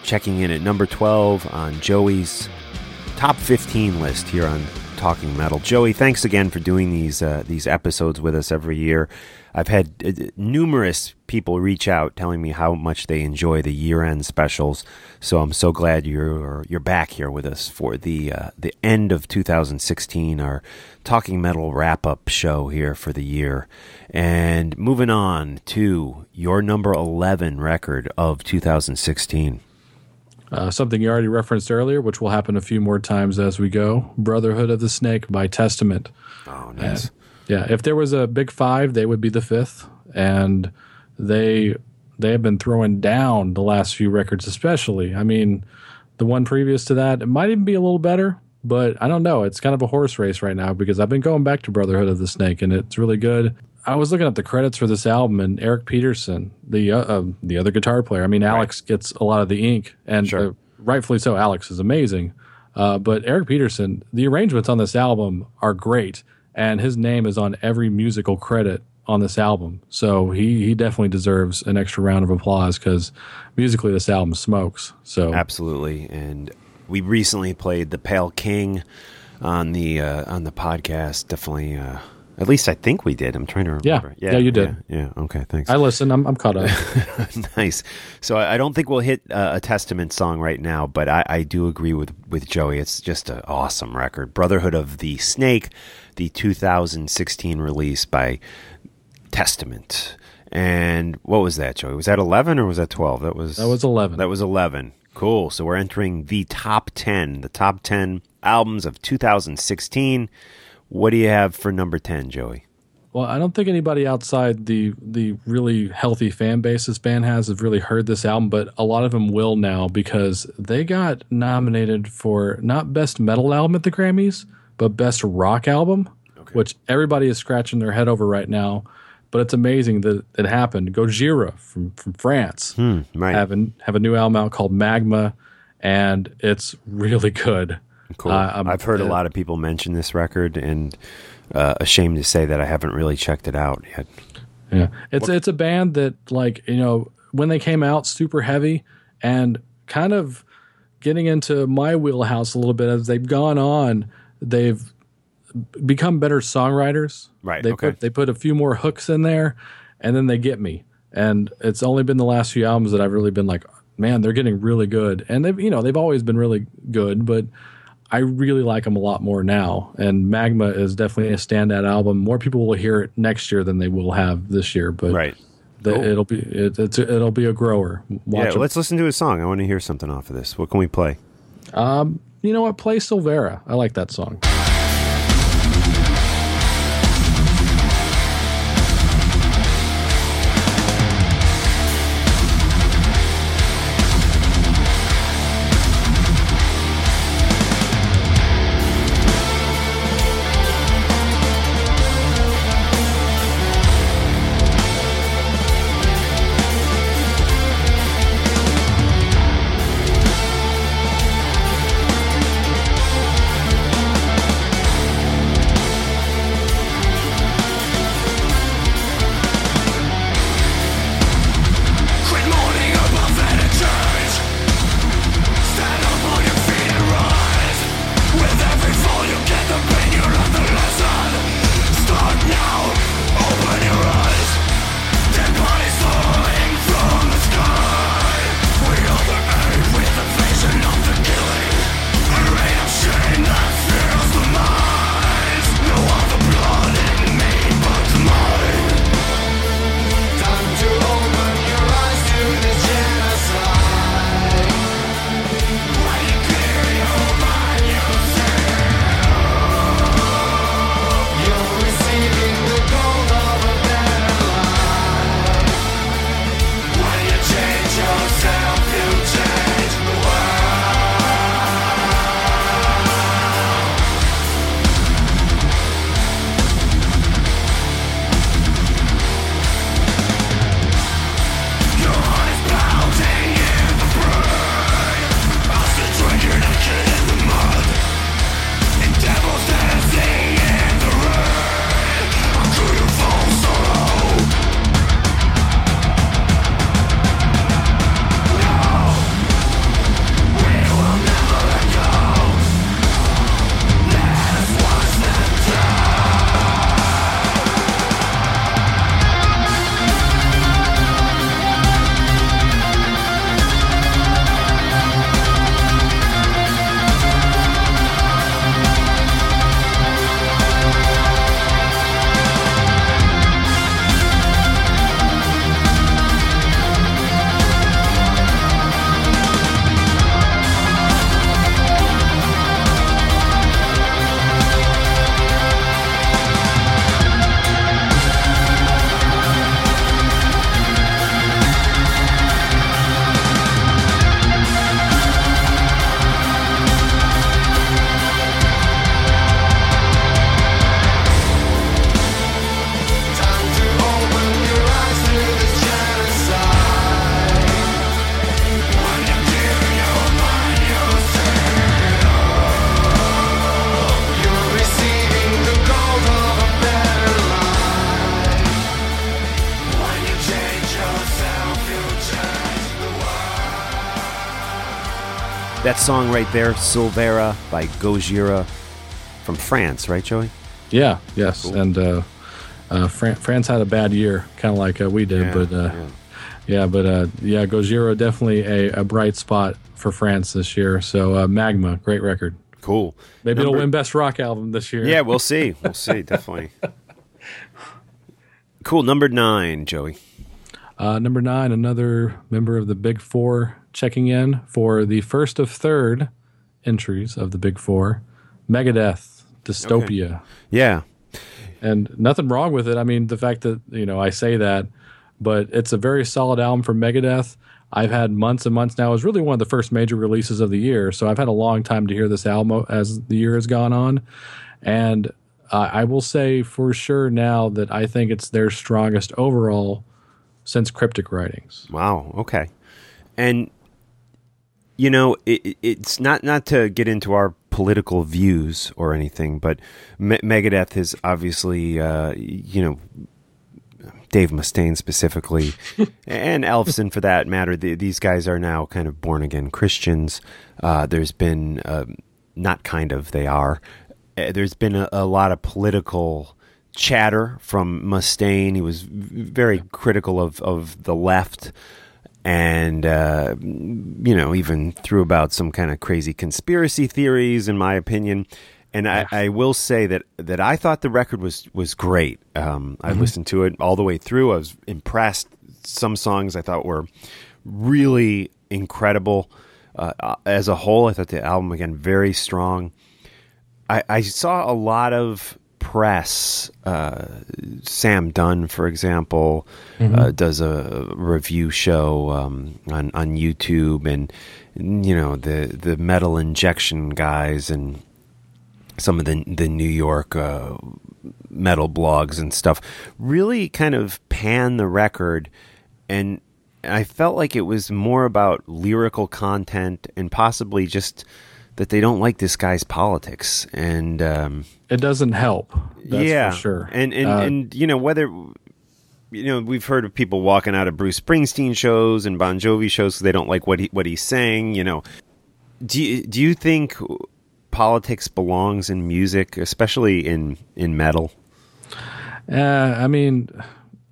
Speaker 2: Checking in at number 12 on Joey's top 15 list here on Talking Metal. Joey, thanks again for doing these uh, these episodes with us every year. I've had uh, numerous people reach out telling me how much they enjoy the year-end specials. So I'm so glad you're you're back here with us for the uh, the end of 2016, our Talking Metal wrap-up show here for the year. And moving on to your number 11 record of 2016.
Speaker 3: Uh, something you already referenced earlier, which will happen a few more times as we go Brotherhood of the Snake by Testament.
Speaker 2: Oh, nice.
Speaker 3: Yeah, if there was a big five, they would be the fifth, and they they have been throwing down the last few records, especially. I mean, the one previous to that, it might even be a little better, but I don't know. It's kind of a horse race right now because I've been going back to Brotherhood of the Snake, and it's really good. I was looking at the credits for this album, and Eric Peterson, the uh, uh, the other guitar player. I mean, Alex gets a lot of the ink, and
Speaker 2: Sure.
Speaker 3: uh, rightfully so. Alex is amazing, uh, but Eric Peterson, the arrangements on this album are great, and his name is on every musical credit on this album. So he he definitely deserves an extra round of applause because musically this album smokes. So
Speaker 2: Absolutely. And we recently played the Pale King on the uh, on the podcast. Definitely. At least I think we did. I'm trying to
Speaker 3: Yeah.
Speaker 2: remember.
Speaker 3: Yeah, you did.
Speaker 2: Yeah. yeah. Okay. Thanks.
Speaker 3: I listen. I'm I'm caught up.
Speaker 2: nice. So I I don't think we'll hit uh, a Testament song right now, but I, I do agree with, with Joey. It's just an awesome record. Brotherhood of the Snake, the 2016 release by Testament. And what was that, Joey? Was that 11 or was that 12? That was
Speaker 3: That was 11.
Speaker 2: That was 11. Cool. So we're entering the top 10, the top 10 albums of 2016. What do you have for number 10, Joey?
Speaker 3: Well, I don't think anybody outside the the really healthy fan base this band has have really heard this album, but a lot of them will now because they got nominated for not best metal album at the Grammys, but best rock album, which everybody is scratching their head over right now. But it's amazing that it happened. Gojira from from France hmm,
Speaker 2: Right.
Speaker 3: have a, have a new album out called Magma, and it's really good.
Speaker 2: Cool.
Speaker 3: Uh, um,
Speaker 2: I've heard a
Speaker 3: uh,
Speaker 2: lot of people mention this record, and uh, ashamed to say that I haven't really checked it out yet.
Speaker 3: Yeah, it's it's a band that like you know when they came out super heavy and kind of getting into my wheelhouse a little bit as they've gone on, they've become better songwriters.
Speaker 2: Right,
Speaker 3: They
Speaker 2: okay.
Speaker 3: put they put a few more hooks in there, and then they get me. And it's only been the last few albums that I've really been like, man, they're getting really good. And they've you know they've always been really good, but I really like them a lot more now. And Magma is definitely a standout album. More people will hear it next year than they will have this year. But
Speaker 2: Right.
Speaker 5: The,
Speaker 2: Cool.
Speaker 5: It'll be it, it's it'll be a grower. Watch
Speaker 2: yeah, let's listen to a song. I want to hear something off of this. What can we play?
Speaker 5: Um, you know what? Play Silvera. I like that song.
Speaker 2: Song right there, Silvera by Gojira from France, right, Joey?
Speaker 5: Yeah. Yes. And uh, uh, Fran- France had a bad year, kind of like uh, we did.
Speaker 2: Yeah,
Speaker 5: but uh,
Speaker 2: yeah.
Speaker 5: yeah. but uh, yeah, Gojira definitely a, a bright spot for France this year. So uh, Magma, great record.
Speaker 2: Cool.
Speaker 5: Maybe it'll win Best Rock Album this year.
Speaker 2: Yeah, we'll see. We'll see, definitely. Cool. Number nine, Joey.
Speaker 5: Uh, number nine, another member of the Big Four checking in for the first of third entries of the Big Four Megadeth, Dystopia.
Speaker 2: Yeah.
Speaker 5: And nothing wrong with it. I mean, the fact that, you know, I say that, but it's a very solid album from Megadeth. I've had months and months now. It was really one of the first major releases of the year. So I've had a long time to hear this album as the year has gone on. And uh, I will say for sure now that I think it's their strongest overall since Cryptic Writings.
Speaker 2: Wow. Okay. And you know, it, it- it's not not to get into our political views or anything, but Me- Megadeth is obviously, uh, you know, Dave Mustaine specifically, and Ellefson for that matter. The, these guys are now kind of born again Christians. Uh, there's been um, not kind of they are. Uh, there's been a, a lot of political chatter from Mustaine. He was very critical of of the left. And uh, you know, even threw about some kind of crazy conspiracy theories, in my opinion. And I, I will say that, that I thought the record was was great. Um, I listened to it all the way through. I was impressed. Some songs I thought were really incredible. Uh, uh, as a whole, I thought the album again very strong. I, I saw a lot of press. Uh, Sam Dunn, for example, uh, does a review show um, on on YouTube, and you know the the metal injection guys and some of the the New York uh, metal blogs and stuff really kind of pan the record, and I felt like it was more about lyrical content and possibly just that they don't like this guy's politics and. Um,
Speaker 3: It doesn't help. That's
Speaker 2: yeah,
Speaker 3: for sure.
Speaker 2: And and,
Speaker 3: Uh,
Speaker 2: and you know whether you know we've heard of people walking out of Bruce Springsteen shows and Bon Jovi shows 'cause they don't like what he what he's saying. You know, do you, do you think politics belongs in music, especially in in metal?
Speaker 3: Uh, I mean,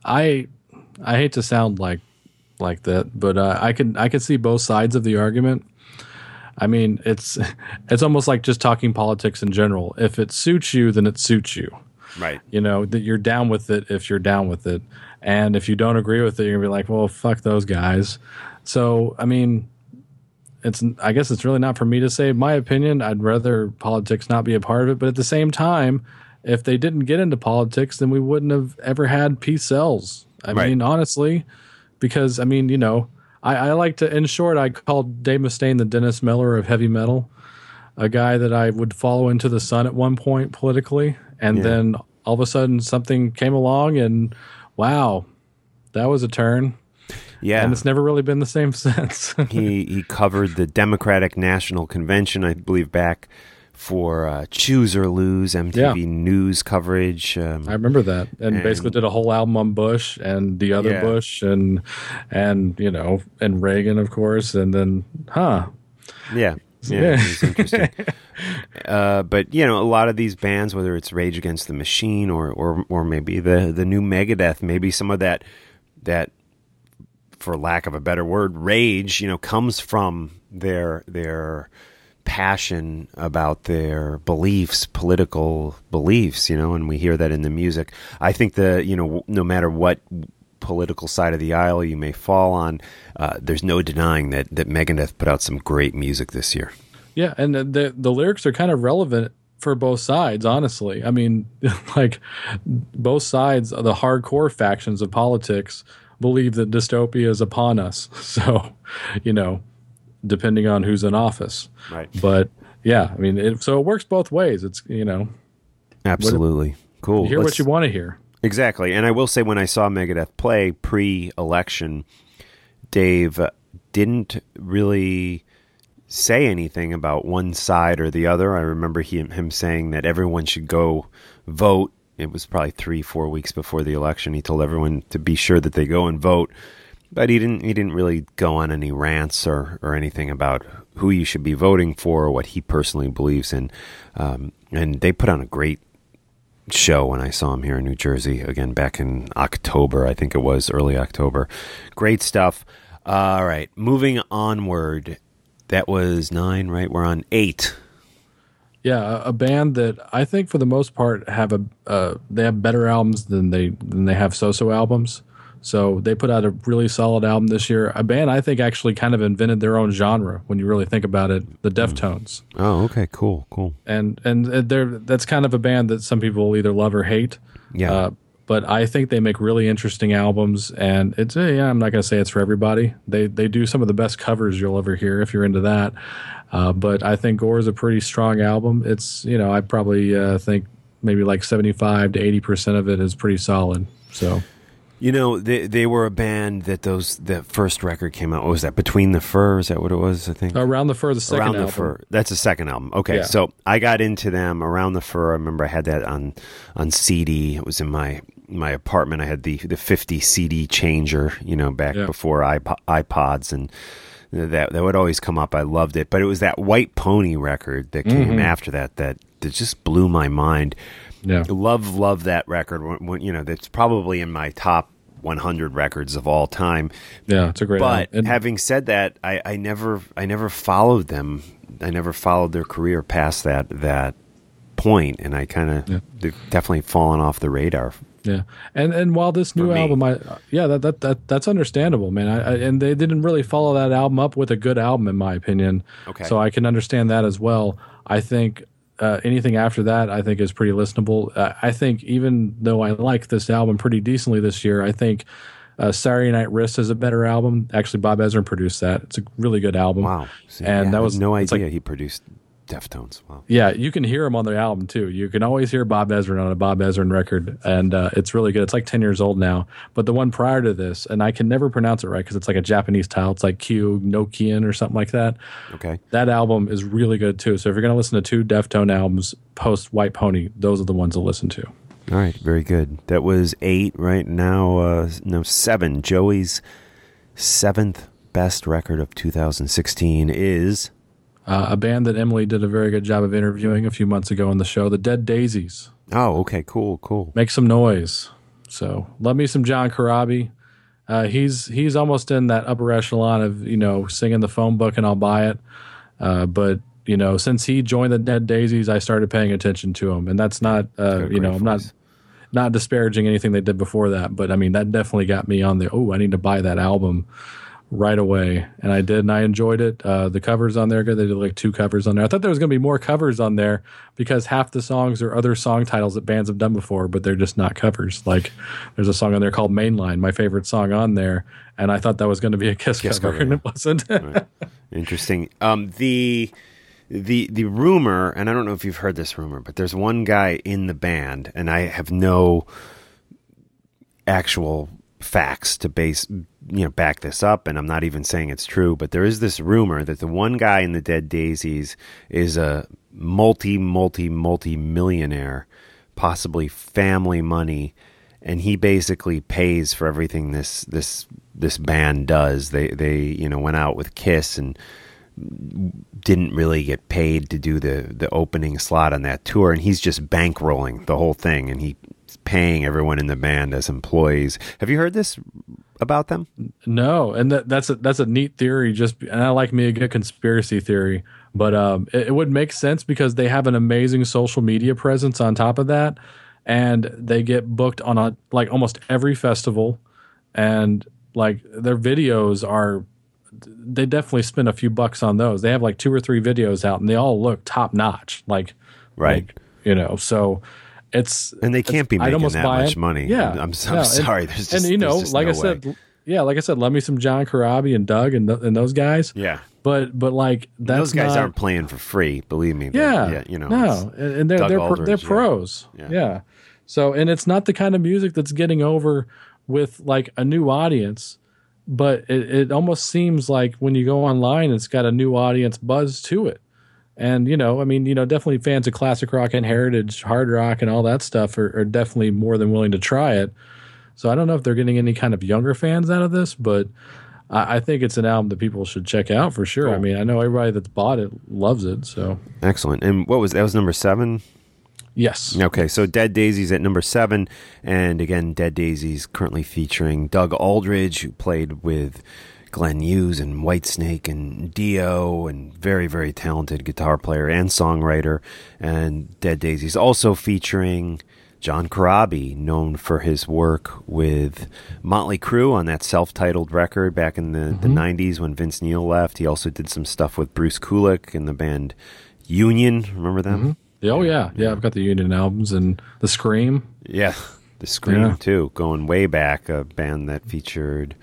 Speaker 3: I I hate to sound like like that, but uh, I can I can see both sides of the argument. I mean, it's it's almost like just talking politics in general. If it suits you, then it suits you.
Speaker 2: Right.
Speaker 3: You know that you're down with it if you're down with it, and if you don't agree with it, you're gonna be like, well, fuck those guys. So I mean, it's I guess it's really not for me to say my opinion. I'd rather politics not be a part of it, but at the same time, if they didn't get into politics, then we wouldn't have ever had Peace Sells. I
Speaker 2: Right.
Speaker 3: mean, honestly, because I mean, you know, I, I like to. In short, I called Dave Mustaine the Dennis Miller of heavy metal, a guy that I would follow into the sun at one point politically, and
Speaker 2: Yeah.
Speaker 3: then all of a sudden something came along, and wow, that was a turn.
Speaker 2: Yeah.
Speaker 3: And it's never really been the same since.
Speaker 2: he he covered the Democratic National Convention, I believe, back for uh, Choose or Lose MTV
Speaker 3: Yeah.
Speaker 2: News coverage. Um,
Speaker 3: I remember that, and,
Speaker 2: And-
Speaker 3: basically did a whole album on Bush and the other
Speaker 2: Yeah.
Speaker 3: Bush, and and you know, and Reagan, of course, and then, huh?
Speaker 2: Yeah. Yeah,
Speaker 3: Yeah.
Speaker 2: interesting. uh, but you know, a lot of these bands, whether it's Rage Against the Machine or or or maybe the the new Megadeth, maybe some of that that, for lack of a better word, rage, you know, comes from their their passion about their beliefs, political beliefs, you know, and we hear that in the music. I think the you know, no matter what political side of the aisle you may fall on, uh, there's no denying that that Megadeth put out some great music this year.
Speaker 3: Yeah, and the, the the lyrics are kind of relevant for both sides, honestly. I mean, like both sides, of the hardcore factions of politics believe that dystopia is upon us. So, you know, depending on who's in office.
Speaker 2: Right.
Speaker 3: But yeah, I mean, it, so it works both ways. It's you know,
Speaker 2: Absolutely. Cool.
Speaker 3: you hear
Speaker 2: Let's-
Speaker 3: what you want to hear.
Speaker 2: Exactly. And I will say when I saw Megadeth play pre election, Dave uh, didn't really say anything about one side or the other. I remember he, him saying that everyone should go vote. It was probably three, four weeks before the election. He told everyone to be sure that they go and vote. But he didn't. He didn't really go on any rants or, or anything about who you should be voting for or what he personally believes in. Um, and they put on a great show when I saw him here in New Jersey again back in October, I think it was early October. Great stuff. All right, moving onward. That was nine, right? We're on eight.
Speaker 3: Yeah, a, band that I think for the most part have a uh, they have better albums than they than they have so-so albums. So they put out a really solid album this year. A band I think actually kind of invented their own genre when you really think about it. The Deftones,
Speaker 2: Oh, okay, cool, cool.
Speaker 3: and and they're that's kind of a band that some people will either love or hate.
Speaker 2: Yeah.
Speaker 3: Uh, but I think they make really interesting albums, and it's eh, yeah, I'm not going to say it's for everybody. They they do some of the best covers you'll ever hear if you're into that. Uh, but I think Gore is a pretty strong album. It's you know I probably uh, think maybe like 75 to 80 percent of it is pretty solid. So
Speaker 2: You know, they they were a band that those that first record came out. What was that? Between the Fur? Is that what it was? I think.
Speaker 3: around the fur, the second
Speaker 2: around
Speaker 3: album.
Speaker 2: the fur that's the second album okay
Speaker 3: Yeah.
Speaker 2: so i got into them around the fur i remember i had that on on cd it was in my my apartment i had the the 50 cd changer you know back
Speaker 3: Yeah.
Speaker 2: before iPod, ipods and that that would always come up i loved it but it was that white pony record that came
Speaker 3: Mm-hmm.
Speaker 2: after that that that just blew my mind
Speaker 3: Yeah.
Speaker 2: love love that record you know that's probably in my top 100 records of all time
Speaker 3: Yeah, it's a great
Speaker 2: but.
Speaker 3: And-
Speaker 2: having said that, I, I never I never followed them. I never followed their career past that that point, and I kind of
Speaker 3: Yeah.
Speaker 2: they've definitely fallen off the radar.
Speaker 3: Yeah, and and while this new album, I yeah, that that, that that's understandable, man. I, I, and they didn't really follow that album up with a good album, in my opinion.
Speaker 2: Okay.
Speaker 3: so I can understand that as well. I think uh, anything after that, I think is pretty listenable. Uh, I think even though I like this album pretty decently this year, I think. Uh, Saturday Night Wrist is a better album. Actually, Bob Ezrin produced that. It's a really good album.
Speaker 2: Wow, See,
Speaker 3: and
Speaker 2: yeah, I
Speaker 3: that
Speaker 2: had
Speaker 3: was
Speaker 2: no idea
Speaker 3: like-
Speaker 2: he produced Deftones. Wow.
Speaker 3: yeah, you can hear him on the album too. You can always hear Bob Ezrin on a Bob Ezrin record, and uh, it's really good. It's like ten years old now, but the one prior to this, and I can never pronounce it right because it's like a Japanese title. It's like Kyu Nokian or something like that.
Speaker 2: Okay.
Speaker 3: That album is really good too. So if you're gonna listen to two Deftone albums post White Pony, those are the ones to listen to.
Speaker 2: All right, very good. That was eight. Right now, uh, no seven. Joey's seventh best record of 2016 is
Speaker 3: Uh, a band that Emily did a very good job of interviewing a few months ago on the show, the Dead Daisies.
Speaker 2: oh, okay, cool, cool.
Speaker 3: make some noise. So love me some John Corabi. Uh, he's he's almost in that upper echelon of you know singing the phone book and I'll buy it. Uh, but you know since he joined the Dead Daisies, I started paying attention to him, and that's not uh, you know
Speaker 2: great
Speaker 3: I'm not not disparaging anything they did before that, but I mean that definitely got me on the oh I need to buy that album right away, and I did, and I enjoyed it. Uh, the covers on there, good. They did like two covers on there. I thought there was going to be more covers on there because half the songs are other song titles that bands have done before, but they're just not covers. Like there's a song on there called Mainline, my favorite song on there, and I thought that was going to be a Kiss,
Speaker 2: Kiss
Speaker 3: cover,
Speaker 2: cover,
Speaker 3: and it wasn't.
Speaker 2: Interesting. Um, the the the rumor, and I don't know if you've heard this rumor, but there's one guy in the band, and I have no actual facts to base you know back this up and I'm not even saying it's true but there is this rumor that the one guy in the Dead Daisies is a multi multi multi millionaire possibly family money and he basically pays for everything this this this band does. They they you know went out with Kiss and didn't really get paid to do the the opening slot on that tour and he's just bankrolling the whole thing and he's paying everyone in the band as employees have you heard this about them
Speaker 3: No, and that, that's a that's a neat theory. Just and I like me a good conspiracy theory, but um, it, it would make sense because they have an amazing social media presence on top of that, and they get booked on a like almost every festival, and like their videos are. They definitely spend a few bucks on those. They have like two or three videos out, and they all look top notch. Like,
Speaker 2: Right.
Speaker 3: like, you know, so it's
Speaker 2: and they can't be
Speaker 3: I'd
Speaker 2: making
Speaker 3: almost
Speaker 2: that
Speaker 3: buy
Speaker 2: much
Speaker 3: it.
Speaker 2: money
Speaker 3: Yeah,
Speaker 2: i'm, I'm, so- I'm
Speaker 3: and-
Speaker 2: sorry there's just,
Speaker 3: and you know, like
Speaker 2: no
Speaker 3: I said,
Speaker 2: way.
Speaker 3: yeah, like I said, let me some John Corabi and Doug and th- and those guys.
Speaker 2: yeah
Speaker 3: But but like
Speaker 2: those guys
Speaker 3: not,
Speaker 2: aren't playing for free believe me They're-
Speaker 3: Yeah,
Speaker 2: you know
Speaker 3: no, and they're
Speaker 2: Doug
Speaker 3: they're
Speaker 2: Aldrich,
Speaker 3: they're
Speaker 2: yeah.
Speaker 3: pros.
Speaker 2: Yeah.
Speaker 3: Yeah. So and it's not the kind of music that's getting over with like a new audience, but it, it almost seems like when you go online, it's got a new audience buzz to it. And you know, I mean, you know, definitely fans of classic rock and heritage, hard rock, and all that stuff are, are definitely more than willing to try it. So I don't know if they're getting any kind of younger fans out of this, but I, I think it's an album that people should check out for sure. I
Speaker 2: oh.
Speaker 3: mean, I know everybody that's bought it loves it. So
Speaker 2: excellent and what was that was number seven
Speaker 3: yes,
Speaker 2: Okay, so Dead Daisies at number seven, and again, Dead Daisies currently featuring Doug Aldrich, who played with Glenn Hughes and Whitesnake and Dio, and very, very talented guitar player and songwriter. And Dead Daisies also featuring John Corabi, known for his work with Motley Crue on that self-titled record back in the, the mm-hmm. 90s when Vince Neil left. He also did some stuff with Bruce Kulick and the band Union. Remember them? Mm-hmm.
Speaker 3: Yeah, Oh yeah, yeah. I've got the Union albums and the Scream.
Speaker 2: Yeah, the Scream
Speaker 3: Yeah.
Speaker 2: too, going way back. A band that featured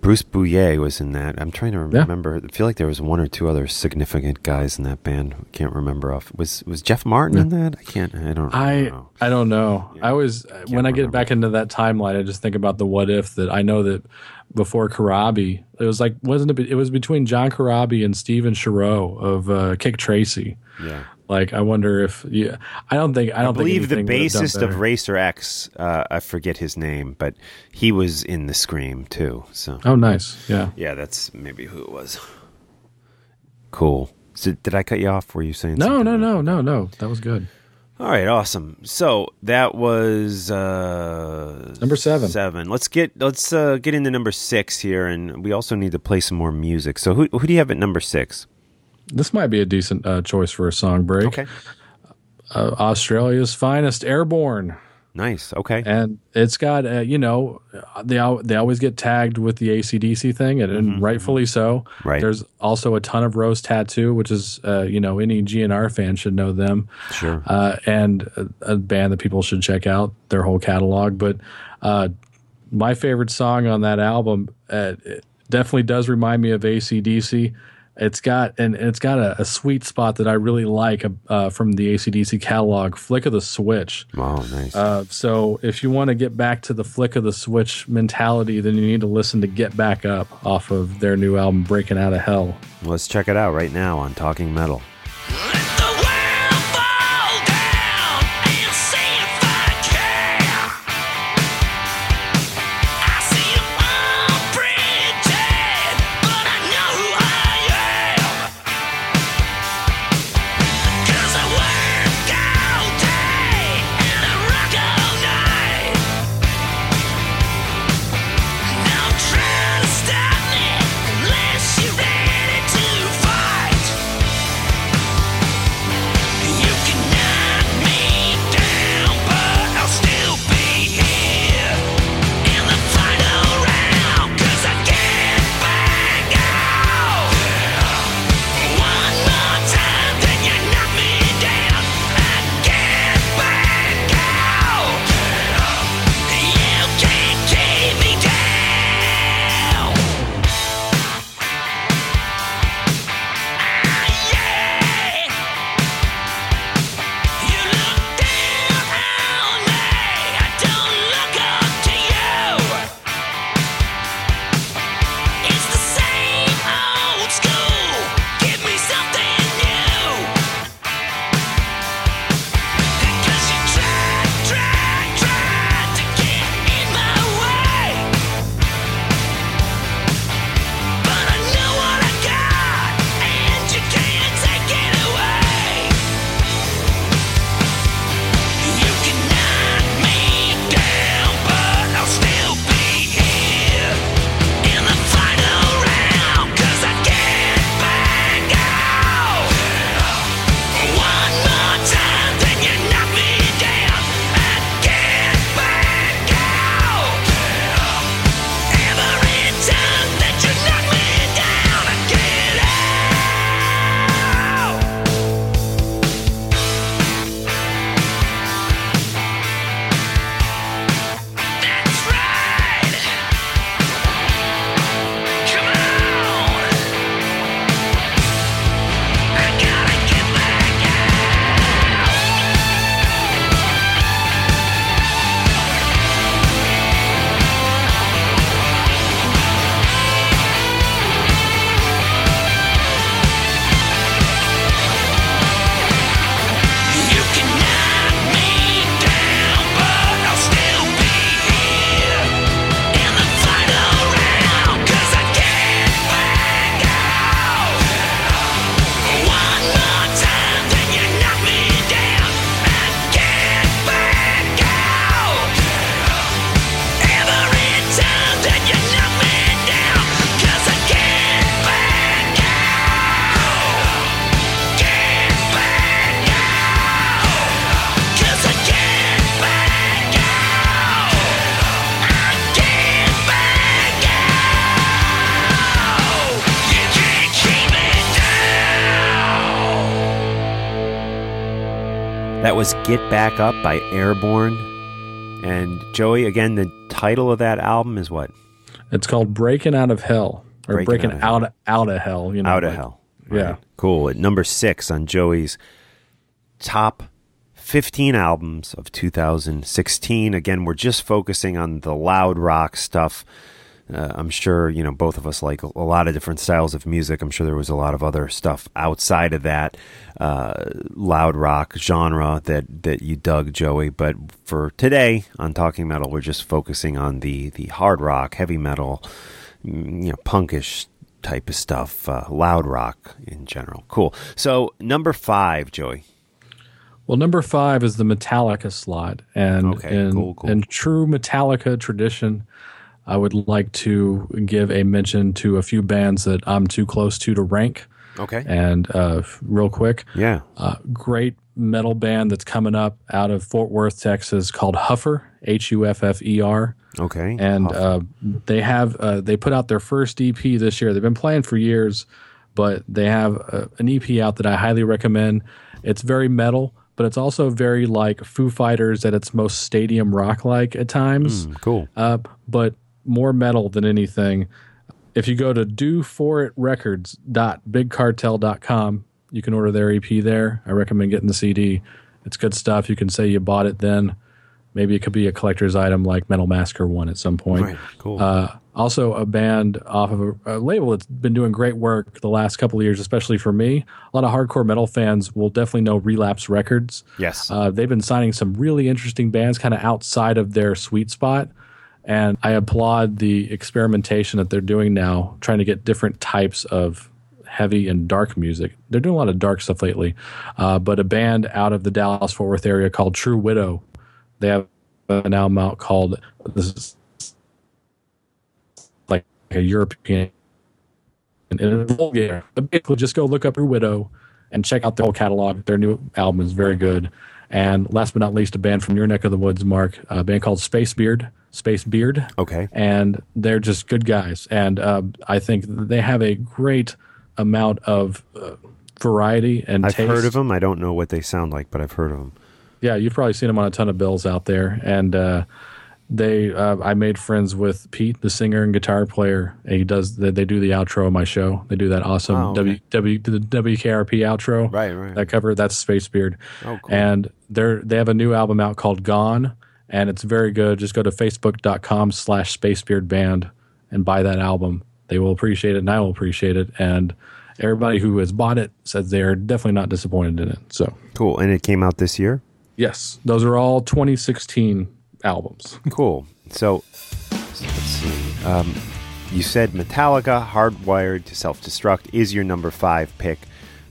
Speaker 2: Bruce Bouillet was in that. I'm trying to
Speaker 3: Yeah.
Speaker 2: remember. I feel like there was one or two other significant guys in that band. I can't remember off. Was was Jeff Martin in that? I can't. I don't. I,
Speaker 3: I
Speaker 2: don't know.
Speaker 3: I don't know. I always when I get
Speaker 2: remember.
Speaker 3: back into that timeline, I just think about the what if that I know that before Corabi, it was like wasn't it? It was between John Corabi and Stephen Shareaux of uh, Kik Tracee.
Speaker 2: Yeah.
Speaker 3: Like I wonder if yeah. I don't think I
Speaker 2: I
Speaker 3: don't
Speaker 2: believe the
Speaker 3: think anything would have done
Speaker 2: bassist of. Racer X. Uh, I forget his name, but he was in the Scream too. So
Speaker 3: Oh, nice. Yeah.
Speaker 2: yeah, that's maybe who it was. Cool. So did I cut you off? Were you saying
Speaker 3: No,
Speaker 2: something?
Speaker 3: no, no, no, no. That was good.
Speaker 2: All right, awesome. So that was uh,
Speaker 3: Number seven.
Speaker 2: Seven. Let's get let's uh, get into number six here, and we also need to play some more music. So who who do you have at number six?
Speaker 3: This might be a decent uh, choice for a song break.
Speaker 2: Okay.
Speaker 3: uh, Australia's finest, Airborne.
Speaker 2: Nice. Okay.
Speaker 3: and it's got uh, you know they al- they always get tagged with the ACDC thing and, and rightfully so.
Speaker 2: Mm-hmm. Right.
Speaker 3: There's also a ton of Rose Tattoo, which is uh, you know any GNR fan should know them.
Speaker 2: Sure.
Speaker 3: Uh, and a, a band that people should check out their whole catalog. But uh, my favorite song on that album uh, it definitely does remind me of ACDC. It's got and it's got a, a sweet spot that I really like uh, from the ACDC catalog, "Flick of the Switch."
Speaker 2: Wow. Nice.
Speaker 3: Uh, so if you want to get back to the flick of the switch mentality, then you need to listen to Get Back Up off of their new album, Breaking Out of Hell.
Speaker 2: Let's check it out right now on Talking Metal.
Speaker 4: Get Back Up
Speaker 2: by Airborne. And Joey, again, the title of that album is what?
Speaker 3: It's called Breaking Out of Hell or
Speaker 2: Breaking
Speaker 3: Breaking,
Speaker 2: Out
Speaker 3: out, out of Hell. You know,
Speaker 2: Out of
Speaker 3: like-
Speaker 2: Hell.
Speaker 3: Yeah.
Speaker 2: Cool. At number six on Joey's top 15 albums of 2016. Again, we're just focusing on the loud rock stuff. Uh, I'm sure, you know, both of us like a, a lot of different styles of music. I'm sure there was a lot of other stuff outside of that uh, loud rock genre that, that you dug, Joey. But for today on Talking Metal, we're just focusing on the, the hard rock, heavy metal, mm, you know, punkish type of stuff, uh, loud rock in general. Cool. So number five, Joey.
Speaker 3: Well, number five is the Metallica slot, and
Speaker 2: Okay,
Speaker 3: in,
Speaker 2: cool, cool.
Speaker 3: in true Metallica tradition, I would like to give a mention to a few bands that I'm too close to to rank.
Speaker 2: Okay.
Speaker 3: And uh, real quick,
Speaker 2: Yeah.
Speaker 3: uh, great metal band that's coming up out of Fort Worth, Texas, called Huffer, H U F F E R.
Speaker 2: Okay.
Speaker 3: And uh, they have uh, they put out their first EP this year. They've been playing for years, but they have uh, an EP out that I highly recommend. It's very metal, but it's also very like Foo Fighters at its most stadium rock like at times
Speaker 2: Hmm, cool.
Speaker 3: uh, but more metal than anything. If you go to doforitrecords.bigcartel.com, you can order their EP there. I recommend getting the CD. It's good stuff. You can say you bought it then. Maybe it could be a collector's item like Metal Massacre one at some point.
Speaker 2: Right. Cool.
Speaker 3: Uh, also, a band off of a, a label that's been doing great work the last couple of years, especially for me. A lot of hardcore metal fans will definitely know Relapse Records.
Speaker 2: yes.
Speaker 3: Uh, they've been signing some really interesting bands kind of outside of their sweet spot. And I applaud the experimentation that they're doing now, trying to get different types of heavy and dark music. They're doing a lot of dark stuff lately. Uh, but a band out of the Dallas Fort Worth area called True Widow, they have an album out called this is like a European and basically, just go look up True Widow and check out the whole catalog. Their new album is very good. And last but not least, a band from your neck of the woods, Mark, a band called Space Beard. Space Beard.
Speaker 2: okay.
Speaker 3: And they're just good guys. And uh, I think they have a great amount of uh, variety and
Speaker 2: I've
Speaker 3: taste.
Speaker 2: heard of them. I don't know what they sound like, but I've heard of them.
Speaker 3: Yeah, you've probably seen them on a ton of bills out there. And uh, they, uh, I made friends with Pete, the singer and guitar player. And He does. They, they do the outro of my show. They do that awesome
Speaker 2: Oh, okay.
Speaker 3: W W the WKRP outro.
Speaker 2: Right, right.
Speaker 3: That cover. That's Space Beard.
Speaker 2: Oh, cool.
Speaker 3: And they're they have a new album out called Gone, and it's very good. Just go to facebook.com slash Spacebeard Band and buy that album. They will appreciate it, and I will appreciate it. And everybody who has bought it says they are definitely not disappointed in it. So.
Speaker 2: Cool. And it came out this year?
Speaker 3: Yes, those are all 2016 albums.
Speaker 2: Cool. So let's see. Um, you said Metallica, Hardwired to Self Destruct, is your number five pick.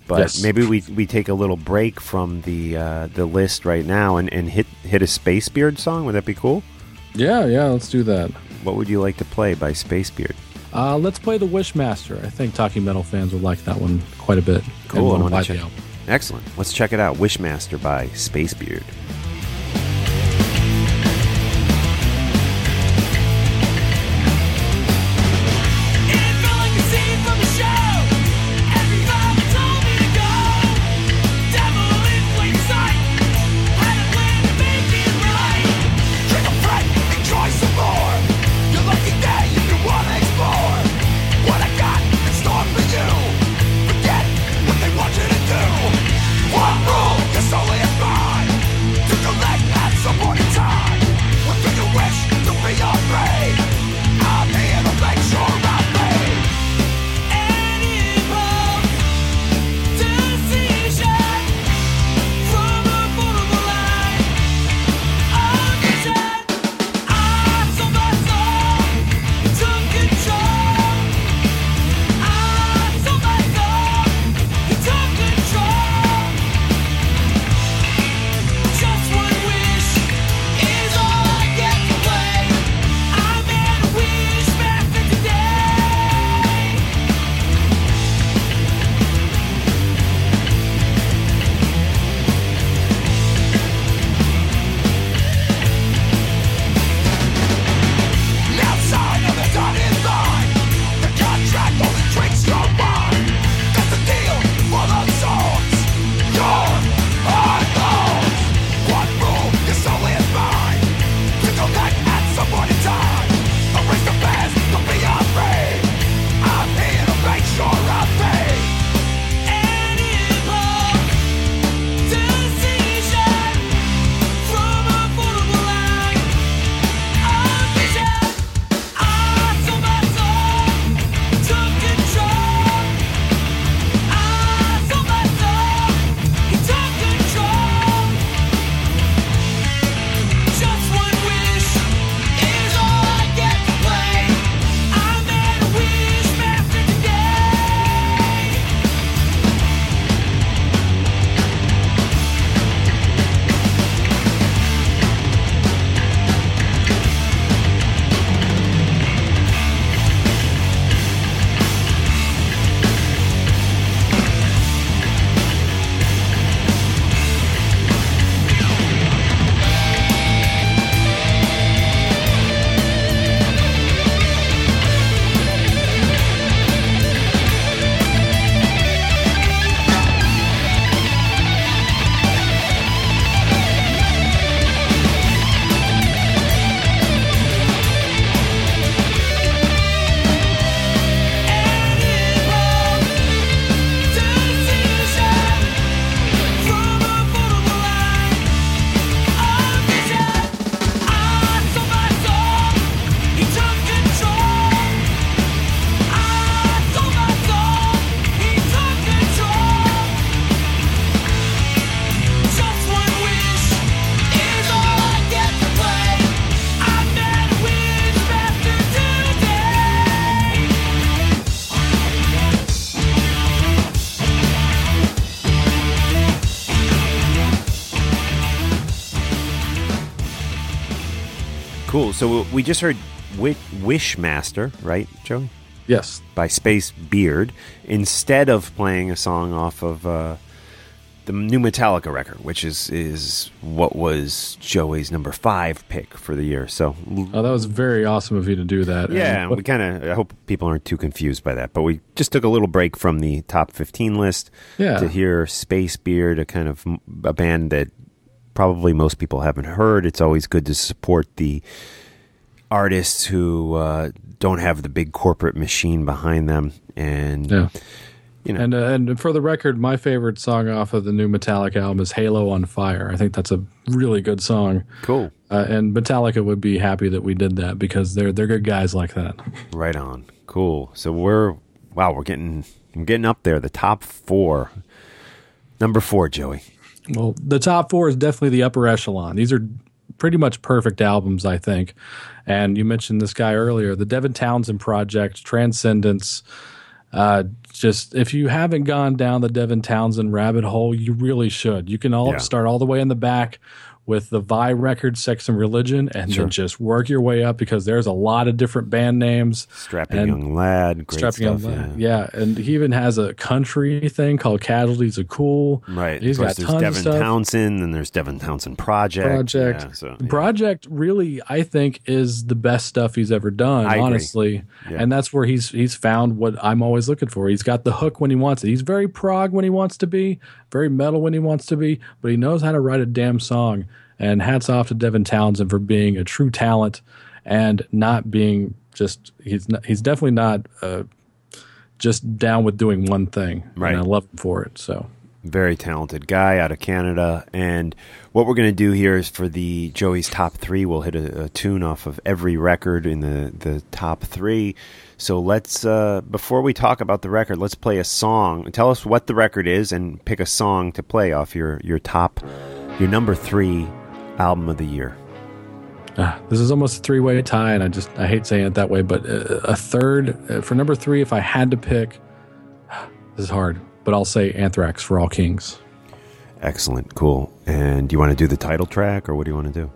Speaker 2: But
Speaker 3: Yes.
Speaker 2: maybe we, we take a little break from the uh, the list right now and, and hit hit a Space Beard song. Would that be cool?
Speaker 3: Yeah, yeah, let's do that.
Speaker 2: What would you like to play by Space Beard?
Speaker 3: Uh, let's play the Wishmaster. I think Talking Metal fans will like that one quite a bit.
Speaker 2: Cool, I
Speaker 3: wanna
Speaker 2: wanna
Speaker 3: buy
Speaker 2: check- Excellent. Let's check it out. Wishmaster by Space So we just heard Wishmaster, right, Joey?
Speaker 3: Yes.
Speaker 2: By Space Beard, instead of playing a song off of uh, the new Metallica record, which is is what was Joey's number five pick for the year. So
Speaker 3: Oh, that was very awesome of you to do that.
Speaker 2: yeah,
Speaker 3: And
Speaker 2: we kind of. I hope people aren't too confused by that, but we just took a little break from the top fifteen list
Speaker 3: Yeah.
Speaker 2: to hear Space Beard, a kind of a band that probably most people haven't heard. It's always good to support the artists who uh, don't have the big corporate machine behind them, and
Speaker 3: yeah.
Speaker 2: you know,
Speaker 3: And uh, and for the record, my favorite song off of the new Metallica album is "Halo on Fire." I think that's a really good song,
Speaker 2: cool,
Speaker 3: uh, and Metallica would be happy that we did that because they're they're good guys like that.
Speaker 2: right on, cool. So we're wow, we're getting we're getting up there. The top four, number four, Joey.
Speaker 3: Well, the top four is definitely the upper echelon. These are pretty much perfect albums, I think. And you mentioned this guy earlier, the Devin Townsend Project, Transcendence. Uh, just if you haven't gone down the Devin Townsend rabbit hole, you really should. You can all
Speaker 2: Yeah.
Speaker 3: start all the way in the back with the Vai record, Sex and Religion, and
Speaker 2: Sure.
Speaker 3: then just work your way up because there's a lot of different band names.
Speaker 2: Strapping young lad, great
Speaker 3: Strapping
Speaker 2: stuff.
Speaker 3: on
Speaker 2: yeah.
Speaker 3: Yeah. and he even has a country thing called Casualties of Cool.
Speaker 2: Right.
Speaker 3: He's got
Speaker 2: there's
Speaker 3: tons
Speaker 2: Devin
Speaker 3: of stuff.
Speaker 2: Townsend, and there's Devin Townsend Project.
Speaker 3: Project.
Speaker 2: Yeah, so, yeah.
Speaker 3: Project really, I think, is the best stuff he's ever done.
Speaker 2: I
Speaker 3: honestly, and that's where he's he's found what I'm always looking for. He's got the hook when he wants it. He's very prog when he wants to be, very metal when he wants to be, but he knows how to write a damn song. And hats off to Devin Townsend for being a true talent and not being just he's not, he's definitely not uh, just down with doing one thing.
Speaker 2: Right.
Speaker 3: And I love him for it. So
Speaker 2: very talented guy out of Canada. And what we're going to do here is for the Joey's top three, we'll hit a, a tune off of every record in the, the top three. So let's, uh, before we talk about the record, let's play a song. Tell us what the record is and pick a song to play off your, your top, your number three album of the year.
Speaker 3: Ah, this is almost a three way tie, and I just I hate saying it that way, but uh, a third uh, for number three. If I had to pick, this is hard, but I'll say Anthrax for All Kings.
Speaker 2: Excellent. Cool. And do you want to do the title track or what do you want to do?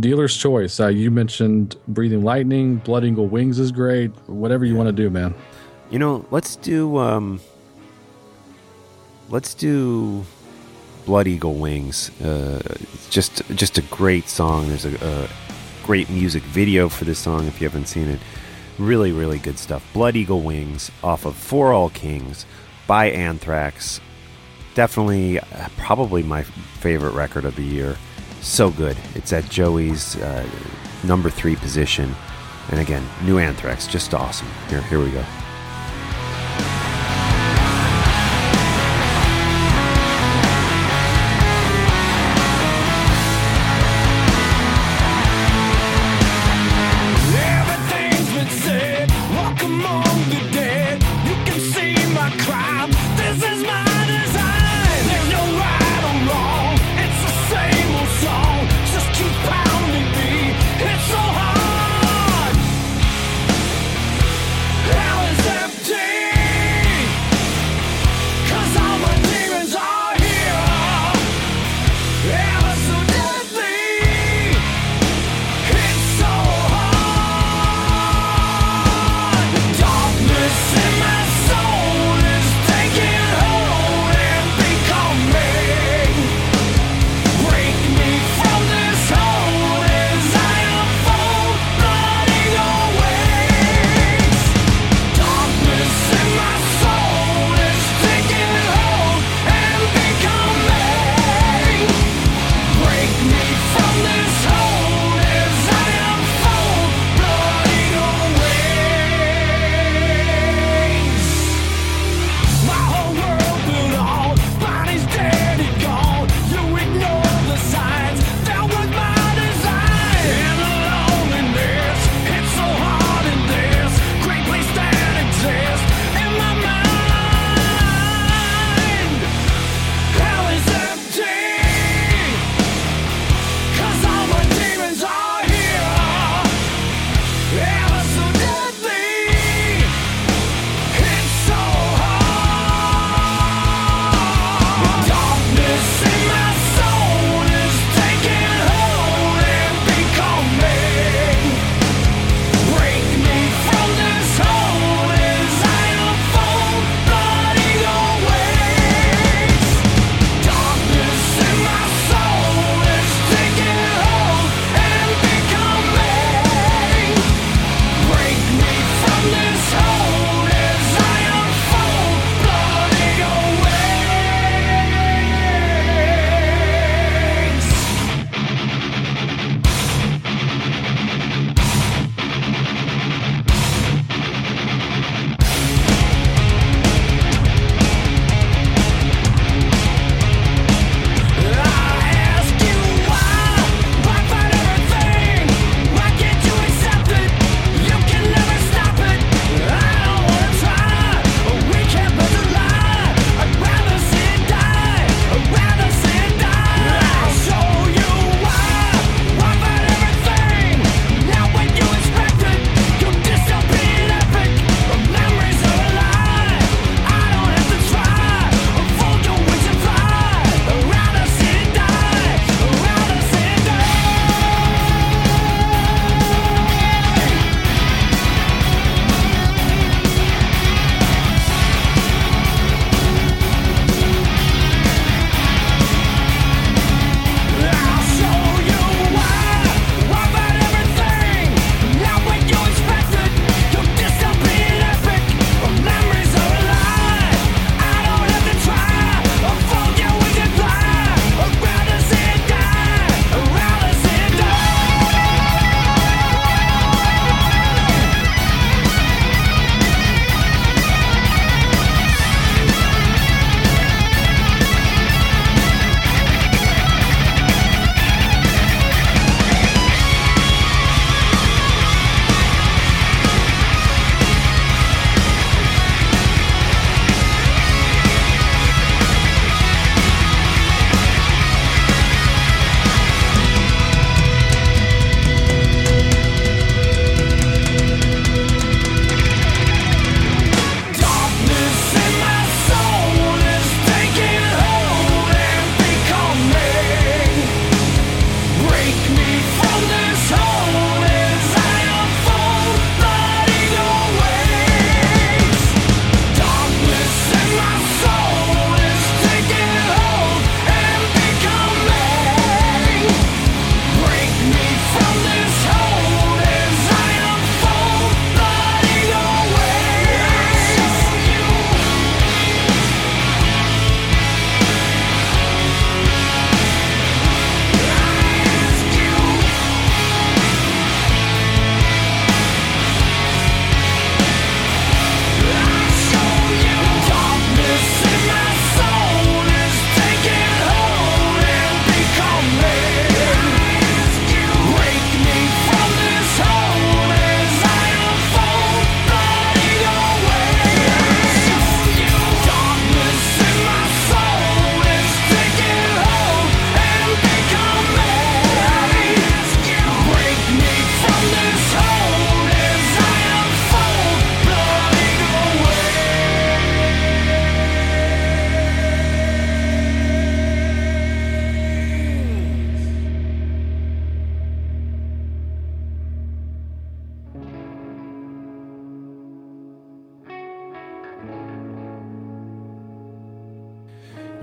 Speaker 3: Dealer's choice. Uh, you mentioned Breathing Lightning, Blood Eagle Wings is great. Whatever you want to do, man.
Speaker 2: You know, let's do um let's do Blood Eagle Wings. Uh it's just just a great song. There's a, a great music video for this song if you haven't seen it. Really, really good stuff. Blood Eagle Wings off of For All Kings by Anthrax. Definitely uh, probably my favorite record of the year. So good. It's at Joey's uh, number 3 position. And again, new Anthrax, just awesome. Here here we go.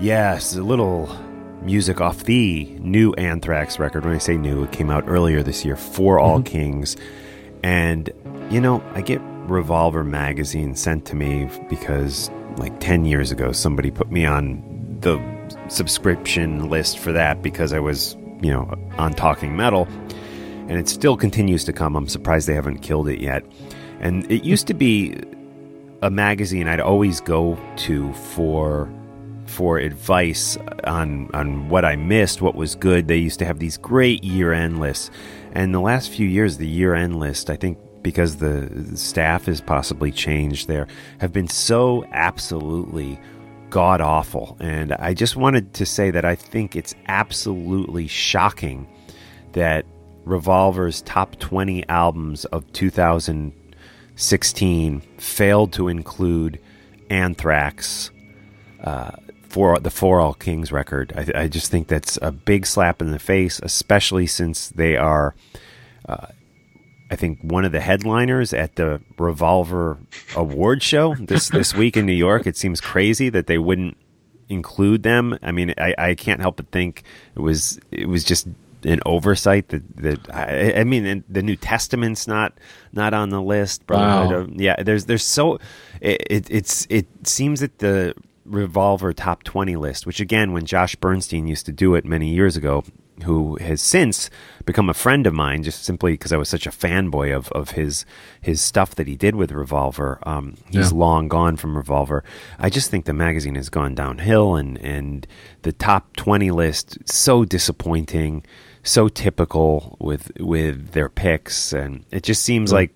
Speaker 2: Yes, a little music off the new Anthrax record. When I say new, it came out earlier this year, For All mm-hmm. Kings. And, you know, I get Revolver magazine sent to me because, like, 10 years ago, somebody put me on the subscription list for that because I was, you know, on Talking Metal. And it still continues to come. I'm surprised they haven't killed it yet. And it used to be a magazine I'd always go to for for advice on on what I missed, what was good. They used to have these great year end lists, and the last few years, the year end list, I think because the staff has possibly changed there, have been so absolutely god awful. And I just wanted to say that I think it's absolutely shocking that Revolver's top 20 albums of 2016 failed to include Anthrax, uh, for the For All Kings record. I, I, just think that's a big slap in the face, especially since they are, uh, I think, one of the headliners at the Revolver Award Show this this week in New York. It seems crazy that they wouldn't include them. I mean, I, I can't help but think it was it was just an oversight that that I, I mean the New Testament's not not on the list.
Speaker 3: Wow.
Speaker 2: Yeah, there's there's so it, it it's it seems that the Revolver top 20 list, which again, when Josh Bernstein used to do it many years ago, who has since become a friend of mine just simply because I was such a fanboy of, of his his stuff that he did with Revolver. Um, he's
Speaker 3: Yeah.
Speaker 2: long gone from Revolver. I just think the magazine has gone downhill, and and the top 20 list so disappointing, so typical with with their picks, and it just seems like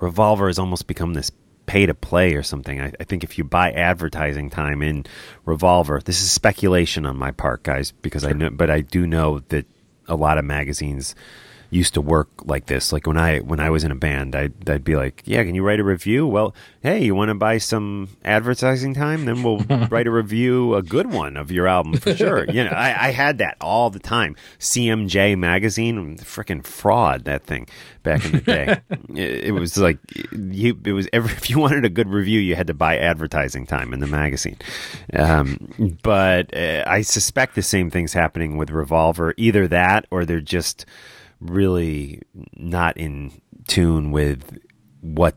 Speaker 2: Revolver has almost become this pay to play or something. I, I think if you buy advertising time in Revolver, this is speculation on my part, guys, because I know, but I do know that a lot of magazines used to work like this. Like when I when I was in a band, I'd, I'd be like, "Yeah, can you write a review?" Well, hey, you want to buy some advertising time? Then we'll write a review, a good one of your album for sure. You know, I, I had that all the time. CMJ magazine, freaking fraud that thing back in the day. it, it was like you. It was every if you wanted a good review, you had to buy advertising time in the magazine. Um, but uh, I suspect the same thing's happening with Revolver. Either that, or they're just really not in tune with what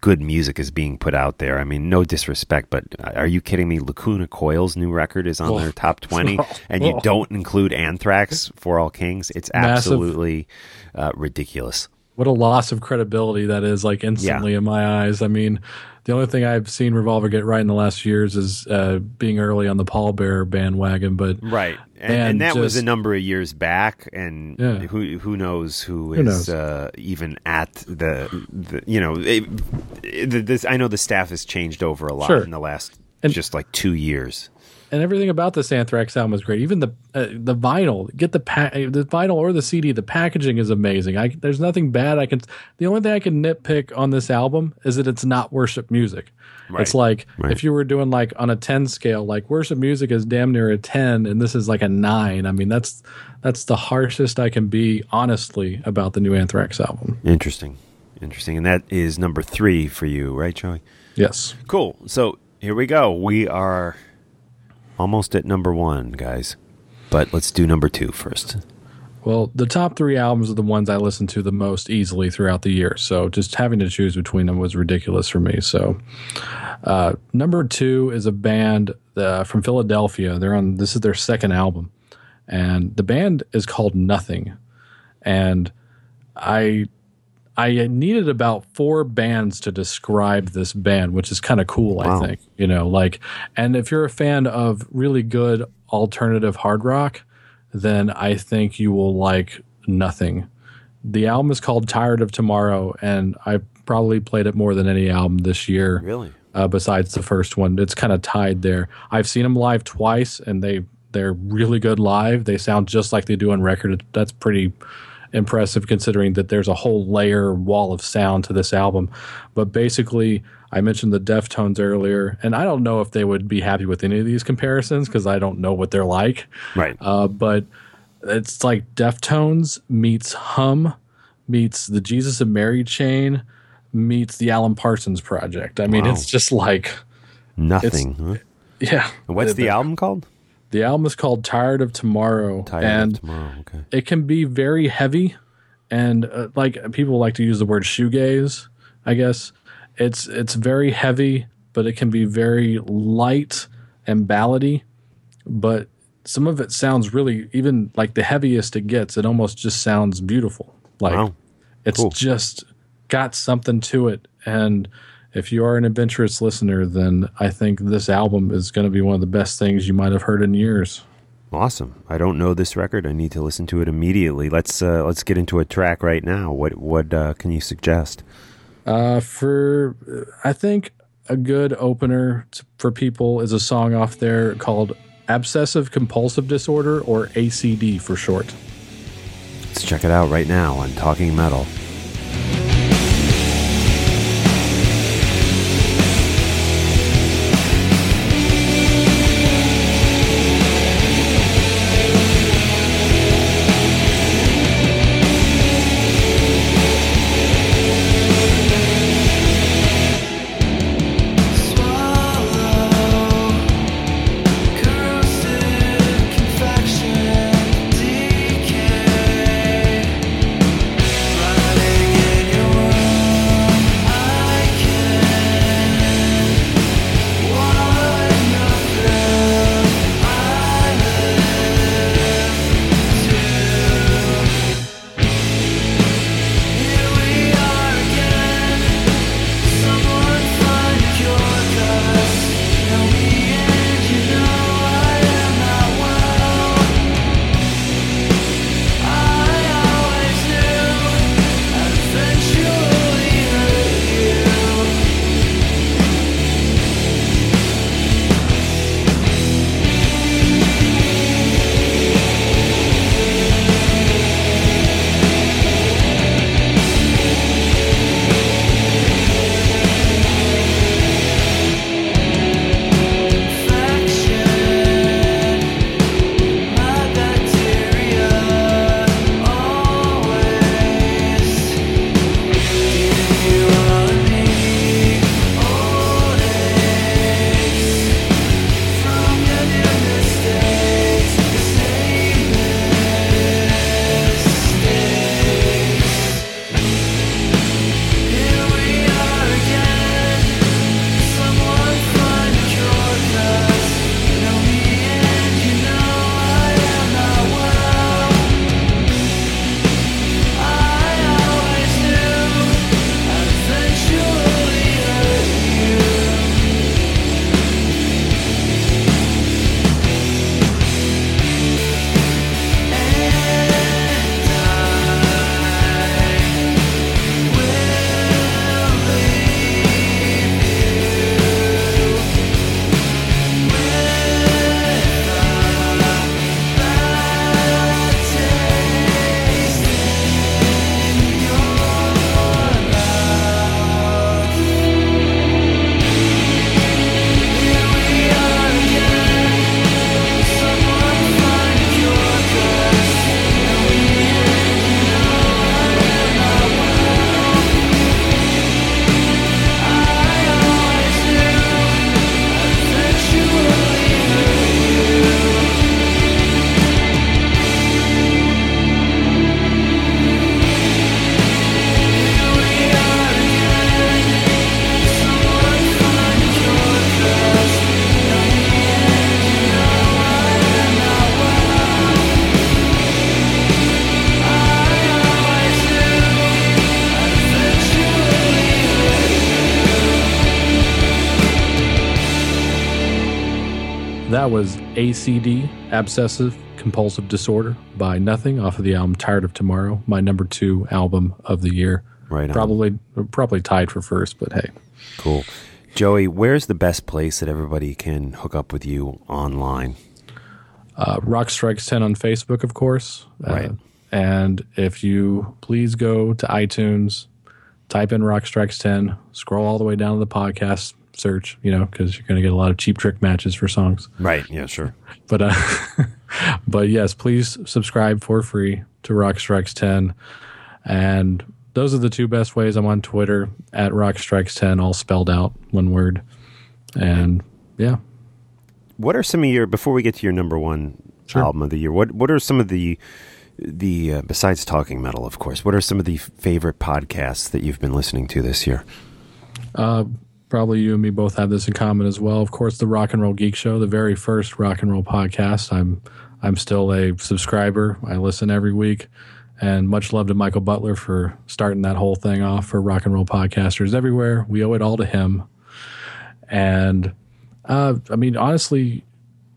Speaker 2: good music is being put out there. I mean, no disrespect, but are you kidding me? Lacuna Coil's new record is on their top 20 and you don't include Anthrax for All Kings? It's absolutely uh, ridiculous.
Speaker 3: What a loss of credibility that is, like instantly in my eyes. I mean, the only thing I've seen Revolver get right in the last years is uh, being early on the Pallbearer bandwagon. But
Speaker 2: Right. And, and that was a number of years back and
Speaker 3: Yeah.
Speaker 2: who who knows who
Speaker 3: Who
Speaker 2: is
Speaker 3: knows?
Speaker 2: Uh, even at the, the you know it, it- this I know the staff has changed over a lot
Speaker 3: Sure.
Speaker 2: in the last
Speaker 3: And-
Speaker 2: just like 2 years.
Speaker 3: And everything about this Anthrax album is great. Even the uh, the vinyl, get the pa- the vinyl or the CD. The packaging is amazing. I, there's nothing bad I can. The only thing I can nitpick on this album is that it's not worship music. It's like
Speaker 2: Right.
Speaker 3: if you were doing like on a ten scale, like worship music is damn near a ten, and this is like a nine. I mean, that's that's the harshest I can be, honestly, about the new Anthrax album.
Speaker 2: Interesting. Interesting. And that is number 3 for you, right, Joey?
Speaker 3: Yes.
Speaker 2: Cool. So here we go. We are almost at number one, guys. But let's do number two first.
Speaker 3: Well, the top three albums are the ones I listen to the most easily throughout the year. So just having to choose between them was ridiculous for me. So uh, number two is a band uh, from Philadelphia. They're on this is their second album, and the band is called Nothing. And I I needed about four bands to describe this band, which is kind of cool.
Speaker 2: Wow.
Speaker 3: I think you know, like, and if you're a fan of really good alternative hard rock, then I think you will like Nothing. The album is called Tired of Tomorrow, and I probably played it more than any album this year
Speaker 2: Really?
Speaker 3: uh, besides the first one. It's kind of tied there. I've seen them live twice, and they they're really good live. They sound just like they do on record. That's pretty impressive considering that there's a whole layer wall of sound to this album. But basically, I mentioned the Deftones earlier, and I don't know if they would be happy with any of these comparisons because I don't know what they're like.
Speaker 2: Right.
Speaker 3: Uh, but it's like Deftones meets Hum meets the Jesus and Mary chain meets the Alan Parsons Project. I mean,
Speaker 4: Wow.
Speaker 3: it's just like,
Speaker 4: Nothing. Huh?
Speaker 3: yeah.
Speaker 4: What's the album called?
Speaker 3: The album is called Tired of Tomorrow.
Speaker 4: Tired
Speaker 3: and
Speaker 4: of Tomorrow. Okay.
Speaker 3: it can be very heavy and uh, like people like to use the word shoegaze i guess it's it's very heavy but it can be very light and ballady but some of it sounds really even like the heaviest it gets it almost just sounds beautiful like
Speaker 4: Wow.
Speaker 3: it's
Speaker 4: Cool.
Speaker 3: just got something to it and if you are an adventurous listener then i think this album is going to be one of the best things you might have heard in years
Speaker 4: Awesome. I don't know this record. I need to listen to it immediately. Let's uh, let's get into a track right now. What what uh, can you suggest?
Speaker 3: Uh, for I think a good opener t- for people is a song off there called Obsessive Compulsive Disorder or ACD for short.
Speaker 4: Let's check it out right now on Talking Metal.
Speaker 3: ACD, Obsessive Compulsive Disorder by Nothing off of the album Tired of Tomorrow, my number two album of the year.
Speaker 4: Right on.
Speaker 3: Probably probably tied for first, but hey.
Speaker 4: Cool. Joey, where's the best place that everybody can hook up with you online?
Speaker 3: Uh, Rock Strikes 10 on Facebook, of course. Uh,
Speaker 4: Right.
Speaker 3: and if you please go to iTunes, type in Rock Strikes 10, scroll all the way down to the podcast search, you know, because you're going to get a lot of cheap trick matches for songs.
Speaker 4: Right. Yeah, sure.
Speaker 3: But uh, but yes, please subscribe for free to Rock Strikes 10 and those are the two best ways. I'm on Twitter at Rock Strikes Ten, all spelled out, one word. And yeah,
Speaker 2: What are some of your before we get to your number one
Speaker 3: Sure.
Speaker 2: album of the year? What what are some of the the uh, besides talking metal, of course? What are some of the favorite podcasts that you've been listening to this year?
Speaker 3: Probably you and me both have this in common as well. Of course, the Rock and Roll Geek Show, the very first rock and roll podcast. I'm I'm still a subscriber. I listen every week, and much love to Michael Butler for starting that whole thing off for rock and roll podcasters everywhere. We owe it all to him. And uh, I mean, honestly,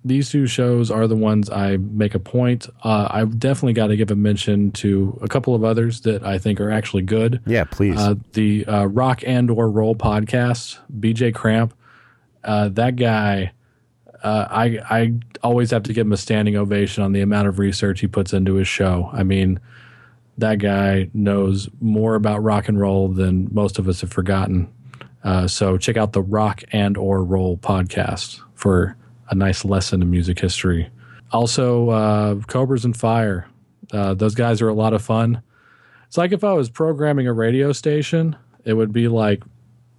Speaker 3: these two shows are the ones I make a point. Uh, I've definitely got to give a mention to a couple of others that I think are actually good.
Speaker 2: Yeah, please.
Speaker 3: Uh, the uh, Rock and or Roll podcast, BJ Cramp. Uh, that guy, uh, I I always have to give him a standing ovation on the amount of research he puts into his show. I mean, that guy knows more about rock and roll than most of us have forgotten. Uh, so check out the Rock and or Roll podcast for a nice lesson in music history. Also, uh, Cobras and Fire. Uh, those guys are a lot of fun. It's like if I was programming a radio station, it would be like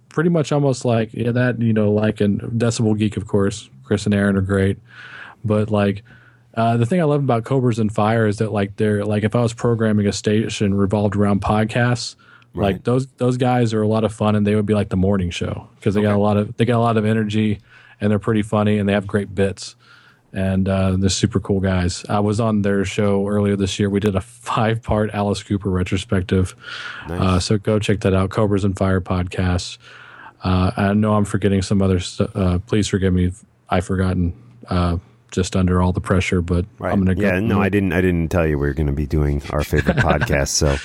Speaker 3: pretty much almost like yeah, that, you know, like in Decibel Geek, of course. Chris and Aaron are great. But like uh, the thing I love about Cobras and Fire is that like they're like if I was programming a station revolved around podcasts, like those those guys are a lot of fun and they would be like the morning show because they got a lot of they got a lot of energy and they're pretty funny and they have great bits and uh, they're super cool guys. I was on their show earlier this year. We did a five part Alice Cooper retrospective. Uh, so go check that out. Cobras and Fire podcast. Uh, I know I'm forgetting some other stuff. Uh, please forgive me. I've forgotten uh, just under all the pressure, but
Speaker 2: right.
Speaker 3: I'm going to go.
Speaker 2: yeah, no, I didn't. I didn't tell you we were going to be doing our favorite podcast. So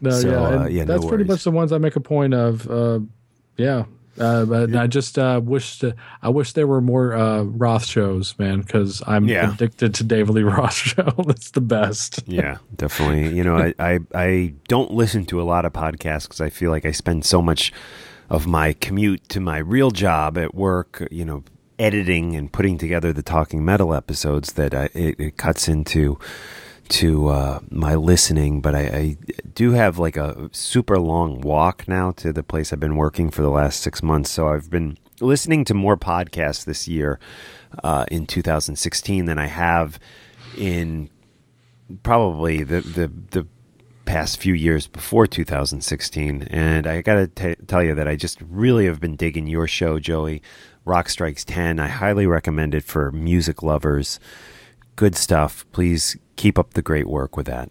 Speaker 3: No,
Speaker 2: So,
Speaker 3: yeah,
Speaker 2: uh, yeah, no
Speaker 3: that's pretty much the ones I make a point of. Uh, yeah, uh, but I just uh, wish to, I wish there were more uh, Roth shows, man, because I'm
Speaker 2: Yeah.
Speaker 3: addicted to David Lee Roth show. That's the best.
Speaker 2: yeah, definitely. You know, I, I I don't listen to a lot of podcasts because I feel like I spend so much of my commute to my real job at work. You know, editing and putting together the Talking Metal episodes that I, it, it cuts into to uh, my listening. But I, I do have like a super long walk now to the place I've been working for the last six months. So I've been listening to more podcasts this year uh, in 2016 than I have in probably the the the past few years before 2016 and i gotta tell you that i just really have been digging your show joey rock strikes 10 i highly recommend it for music lovers good stuff please keep up the great work with that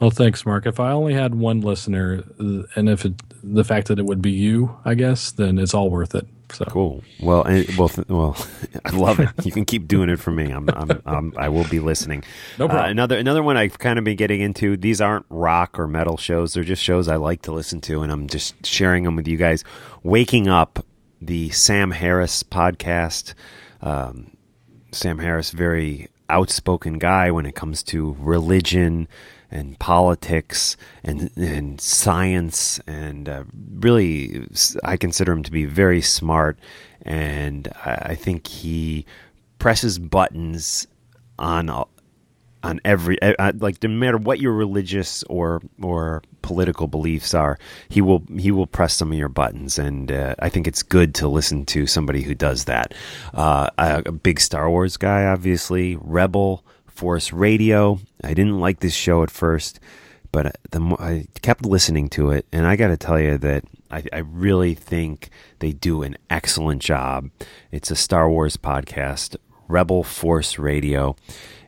Speaker 3: Well, thanks, Mark. If I only had one listener, and if it, the fact that it would be you, I guess, then it's all worth it. So
Speaker 2: Cool. Well, and, well, th- well, I love it. You can keep doing it for me. I'm, I'm, I'm I will be listening.
Speaker 3: No problem.
Speaker 2: Uh, another, another one I've kind of been getting into. These aren't rock or metal shows. They're just shows I like to listen to, and I'm just sharing them with you guys. Waking up, the Sam Harris podcast. Um, Sam Harris, very outspoken guy when it comes to religion and politics and and science, and uh, really, I consider him to be very smart, and I, I think he presses buttons on on every uh, like no matter what your religious or or political beliefs are he will he will press some of your buttons. And uh, I think it's good to listen to somebody who does that. Uh, a, a big Star Wars guy obviously Rebel Force Radio. I didn't like this show at first but uh, the more I kept listening to it. And I got to tell you that I, I really think they do an excellent job. It's a Star Wars podcast Rebel Force Radio.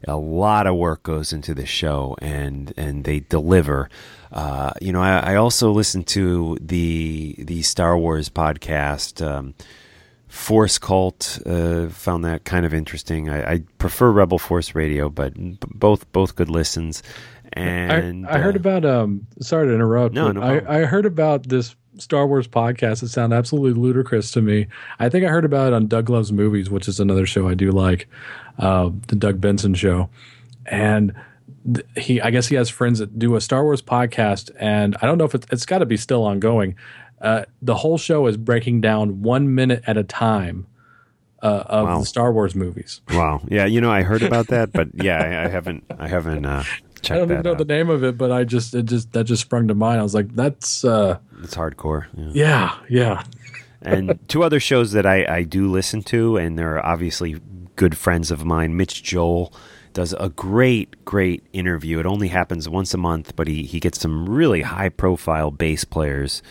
Speaker 2: A lot of work goes into the show, and and they deliver. Uh, you know, I, I also listen to the the Star Wars podcast. Um, Force Cult uh, found that kind of interesting. I, I prefer Rebel Force Radio, but b- both both good listens. And
Speaker 3: I, I heard
Speaker 2: uh,
Speaker 3: about um sorry to interrupt
Speaker 2: No, no
Speaker 3: I. I heard about this Star Wars podcast that sound absolutely ludicrous to me. I think I heard about it on Doug Loves Movies, which is another show I do like, uh, the Doug Benson show. And he I guess he has friends that do a Star Wars podcast and I don't know if it's it's got to be still ongoing. Uh, the whole show is breaking down one minute at a time uh, of
Speaker 2: Wow.
Speaker 3: the Star Wars movies.
Speaker 2: Wow. Yeah, you know, I heard about that, but yeah, I, I haven't I haven't uh, check
Speaker 3: I don't even know
Speaker 2: out.
Speaker 3: the name of it, but I just it just that just sprung to mind. I was like, that's uh
Speaker 2: It's hardcore. Yeah.
Speaker 3: yeah, yeah.
Speaker 2: and two other shows that I, I do listen to, and they're obviously good friends of mine. Mitch Joel does a great, great interview. It only happens once a month, but he, he gets some really high profile bass players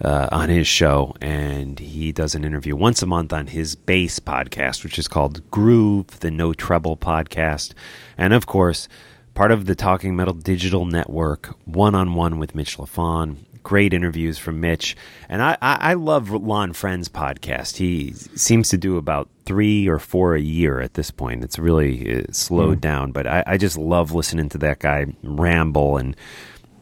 Speaker 2: uh, on his show, and he does an interview once a month on his bass podcast, which is called Groove, the No Treble podcast. And of course, part of the Talking Metal Digital Network, one on one with Mitch Lafon. Great interviews from Mitch. And I, I, I love Lonn Friends podcast. He seems to do about three or four a year at this point. It's really uh, slowed down, but I, I just love listening to that guy ramble and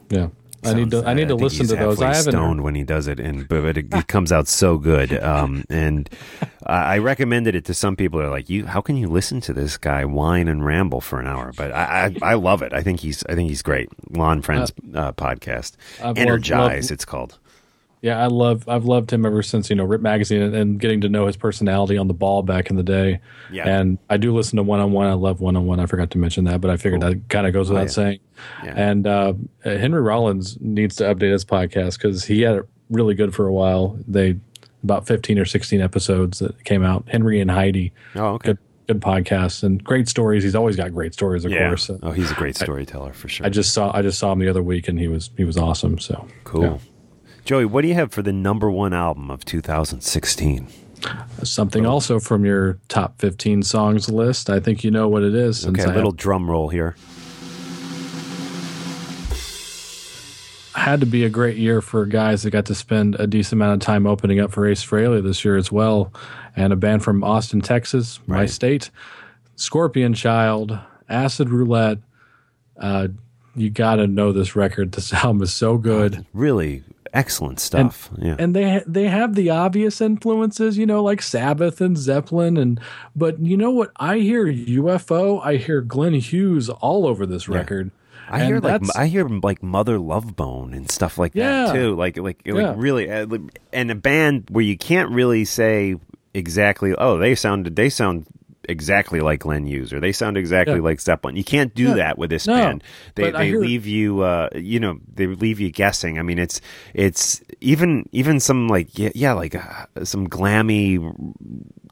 Speaker 3: Yeah. I need to I need to
Speaker 2: think
Speaker 3: listen to those. I haven't
Speaker 2: stoned when he does it, and but it, it comes out so good. Um, and I I recommended it to some people. They're like, "You, how can you listen to this guy whine and ramble for an hour?" But I, I, I love it. I think he's I think he's great. Lonn Friends uh, podcast,
Speaker 3: I've loved-
Speaker 2: Energize.
Speaker 3: loved-
Speaker 2: it's called.
Speaker 3: Yeah, I love I've loved him ever since you know Rip Magazine and, and getting to know his personality on the ball back in the day.
Speaker 2: Yeah.
Speaker 3: and I do listen to one on one. I love one on one. I forgot to mention that, but I figured that kind of goes without
Speaker 2: Oh, yeah.
Speaker 3: saying.
Speaker 2: Yeah.
Speaker 3: And uh, Henry Rollins needs to update his podcast because he had it really good for a while. They about fifteen or sixteen episodes that came out. Henry and Heidi,
Speaker 2: Oh, okay.
Speaker 3: good good podcasts and great stories. He's always got great stories, of
Speaker 2: yeah.
Speaker 3: course.
Speaker 2: Oh, he's a great storyteller for sure.
Speaker 3: I just saw I just saw him the other week and he was he was awesome. So
Speaker 2: cool.
Speaker 3: yeah.
Speaker 2: Joey, what do you have for the number one album of 2016?
Speaker 3: Something also from your top 15 songs list. I think you know what it is.
Speaker 2: Okay, a little
Speaker 3: have-
Speaker 2: drum roll here.
Speaker 3: had to be a great year for guys that got to spend a decent amount of time opening up for Ace Frehley this year as well. And a band from Austin, Texas, my
Speaker 2: Right.
Speaker 3: state, Scorpion Child, Acid Roulette. Uh, you got to know this record. This album is so good.
Speaker 2: Really excellent stuff. yeah.
Speaker 3: and they they have the obvious influences, you know, like Sabbath and Zeppelin, and but you know what? I hear UFO, I hear Glenn Hughes all over this record.
Speaker 2: I
Speaker 3: And
Speaker 2: hear like I hear like Mother Love Bone and stuff like
Speaker 3: Yeah.
Speaker 2: that too. Like like
Speaker 3: Yeah.
Speaker 2: like really, uh, and a band where you can't really say exactly. Oh, they sounded they sound exactly like Glenn Hughes or they sound exactly
Speaker 3: Yeah.
Speaker 2: like Zeppelin. You can't do
Speaker 3: Yeah.
Speaker 2: that with this
Speaker 3: No,
Speaker 2: band. They they
Speaker 3: hear-
Speaker 2: leave you uh you know they leave you guessing. I mean it's it's even even some like yeah, yeah like uh, some glammy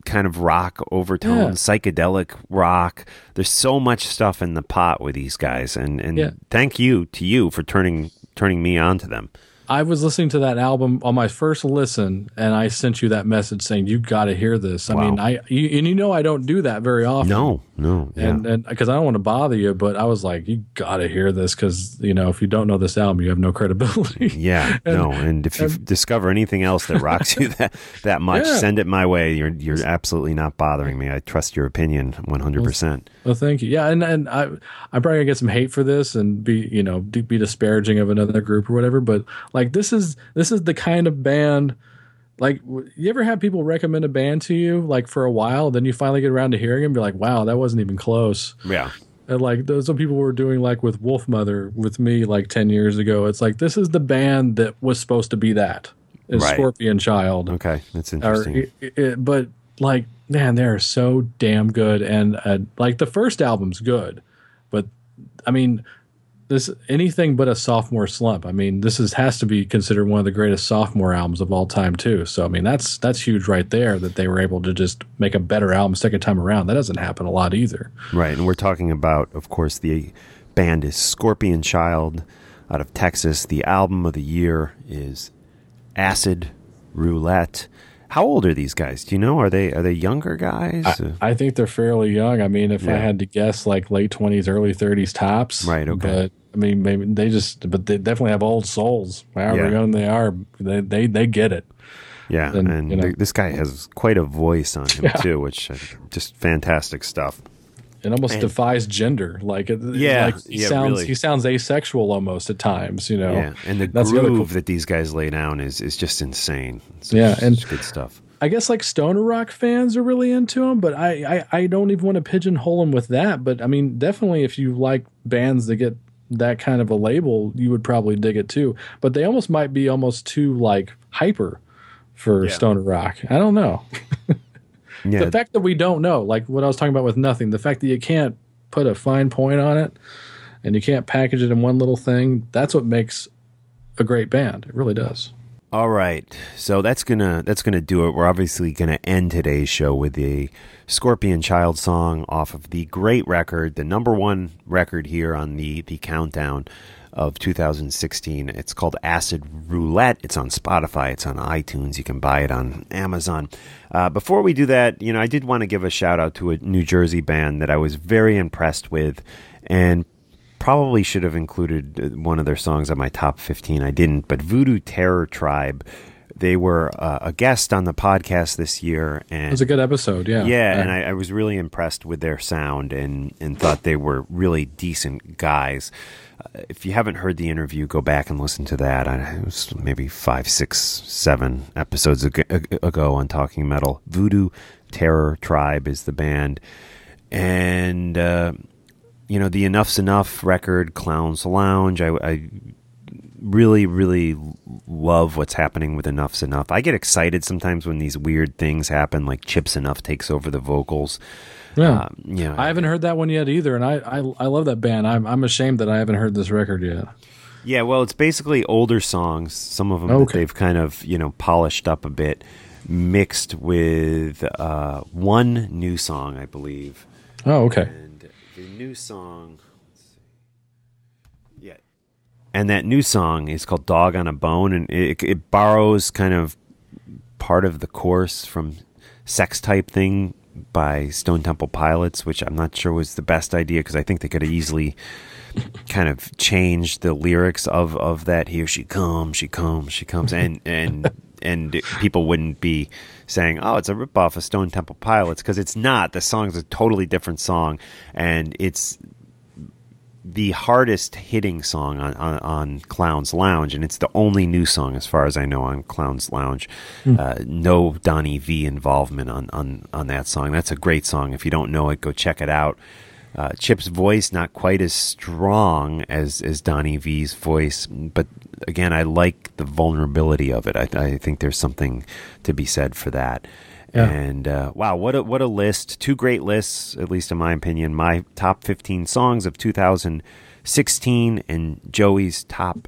Speaker 2: kind of rock overtone,
Speaker 3: Yeah.
Speaker 2: psychedelic rock. There's so much stuff in the pot with these guys, and and
Speaker 3: Yeah.
Speaker 2: thank you to you for turning turning me on to them.
Speaker 3: I was listening to that album on my first listen, and I sent you that message saying you got to hear this. I
Speaker 2: Wow.
Speaker 3: mean, I you, and you know I don't do that very often.
Speaker 2: No, no, yeah.
Speaker 3: and and because I don't want to bother you, but I was like, you got to hear this because you know if you don't know this album, you have no credibility.
Speaker 2: yeah, no, and if you discover anything else that rocks you that that much,
Speaker 3: Yeah.
Speaker 2: send it my way. You're you're absolutely not bothering me. I trust your opinion 100. percent
Speaker 3: Well, thank you. Yeah, and and I I'm probably gonna get some hate for this and be you know be be disparaging of another group or whatever. But like this is this is the kind of band. Like you ever have people recommend a band to you like for a while, then you finally get around to hearing them be like, wow, that wasn't even close.
Speaker 2: Yeah,
Speaker 3: And like those some people were doing like with Wolfmother with me like ten years ago. It's like this is the band that was supposed to be that. Is
Speaker 2: Right.
Speaker 3: Scorpion Child
Speaker 2: okay, that's
Speaker 3: or
Speaker 2: interesting.
Speaker 3: it, it- but like man they're so damn good and uh, like the first album's good but i mean this anything but a sophomore slump i mean this is has to be considered one of the greatest sophomore albums of all time too so i mean that's that's huge right there that they were able to just make a better album second time around that doesn't happen a lot either
Speaker 2: Right, and we're talking about, of course, the band is Scorpion Child out of Texas. The album of the year is Acid Roulette. How old are these guys? Do you know? Are they are they younger guys? Uh,
Speaker 3: i think they're fairly young i mean if i had to guess like late 20s early 30s tops
Speaker 2: Right, okay.
Speaker 3: I mean maybe they just but they definitely have old souls however
Speaker 2: Yeah.
Speaker 3: young they are they they, they get it
Speaker 2: yeah,
Speaker 3: and,
Speaker 2: and
Speaker 3: you know-
Speaker 2: this guy has quite a voice on him too, which uh, just fantastic stuff.
Speaker 3: It almost defies gender. Like, it,
Speaker 2: Yeah,
Speaker 3: like he
Speaker 2: yeah,
Speaker 3: sounds
Speaker 2: really.
Speaker 3: he sounds asexual almost at times. You know,
Speaker 2: Yeah, and the
Speaker 3: That's the
Speaker 2: groove
Speaker 3: cool-
Speaker 2: that these guys lay down is is just insane. It's
Speaker 3: Yeah,
Speaker 2: just
Speaker 3: and-
Speaker 2: good stuff.
Speaker 3: I guess like stoner rock fans are really into him, but I, I I don't even want to pigeonhole him with that. But I mean, definitely if you like bands that get that kind of a label, you would probably dig it too. But they almost might be almost too like hyper for
Speaker 2: Yeah.
Speaker 3: stoner rock. I don't know.
Speaker 2: Yeah,
Speaker 3: the fact that we don't know, like what I was talking about with nothing, the fact that you can't put a fine point on it, and you can't package it in one little thing. That's what makes a great band. It really does.
Speaker 2: All right, so that's gonna that's gonna do it. We're obviously gonna end today's show with a Scorpion Child song off of the great record, the number one record here on the the countdown of 2016. It's called Acid Roulette. It's on Spotify. It's on iTunes. You can buy it on Amazon. Uh, before we do that, you know, I did want to give a shout out to a New Jersey band that I was very impressed with, and probably should have included uh, one of their songs on my top 15. I didn't, but Voodoo Terror Tribe. They were uh, a guest on the podcast this year, and
Speaker 3: It was a good episode. Yeah.
Speaker 2: yeah, and I, I was really impressed with their sound and, and thought they were really decent guys. Uh, if you haven't heard the interview, go back and listen to that. I, it was maybe five, six, seven episodes ago, ago on Talking Metal. Voodoo Terror Tribe is the band. And, uh, you know, the Enuff Z'Nuff record, Clown's Lounge, I, I really, really love what's happening with Enuff Z'Nuff. I get excited sometimes when these weird things happen, like Chip Z'Nuff takes over the vocals.
Speaker 3: Yeah.
Speaker 2: Um, you know,
Speaker 3: I haven't heard that one yet either, and I I, I love that band. I'm I'm ashamed that I haven't heard this record yet.
Speaker 2: yeah, well, it's basically older songs, some of them that they've kind of, you know, polished up a bit, mixed with uh, one new song, I believe.
Speaker 3: Oh, okay.
Speaker 2: And the new song. let's see. Yeah. And that new song is called Dog on a Bone, and it, it borrows kind of part of the chorus from Sex Type Thing by Stone Temple Pilots, which I'm not sure was the best idea because I think they could have easily kind of changed the lyrics of, of that. Here she comes, she comes, she comes, and and and people wouldn't be saying, "Oh, it's a ripoff of Stone Temple Pilots," because it's not. The song's a totally different song, and it's the hardest hitting song on, on, on Clown's Lounge, and it's the only new song, as far as I know, on Clown's Lounge. Uh, no Donnie Vie involvement on, on, on that song. That's a great song. If you don't know it, go check it out. Uh, Chip's voice not quite as strong as as Donnie Vie's voice, but again, I like the vulnerability of it. I, I think there's something to be said for that.
Speaker 3: Yeah.
Speaker 2: And uh, wow, what a what a list! Two great lists, at least in my opinion. My top 15 songs of 2016 and Joey's top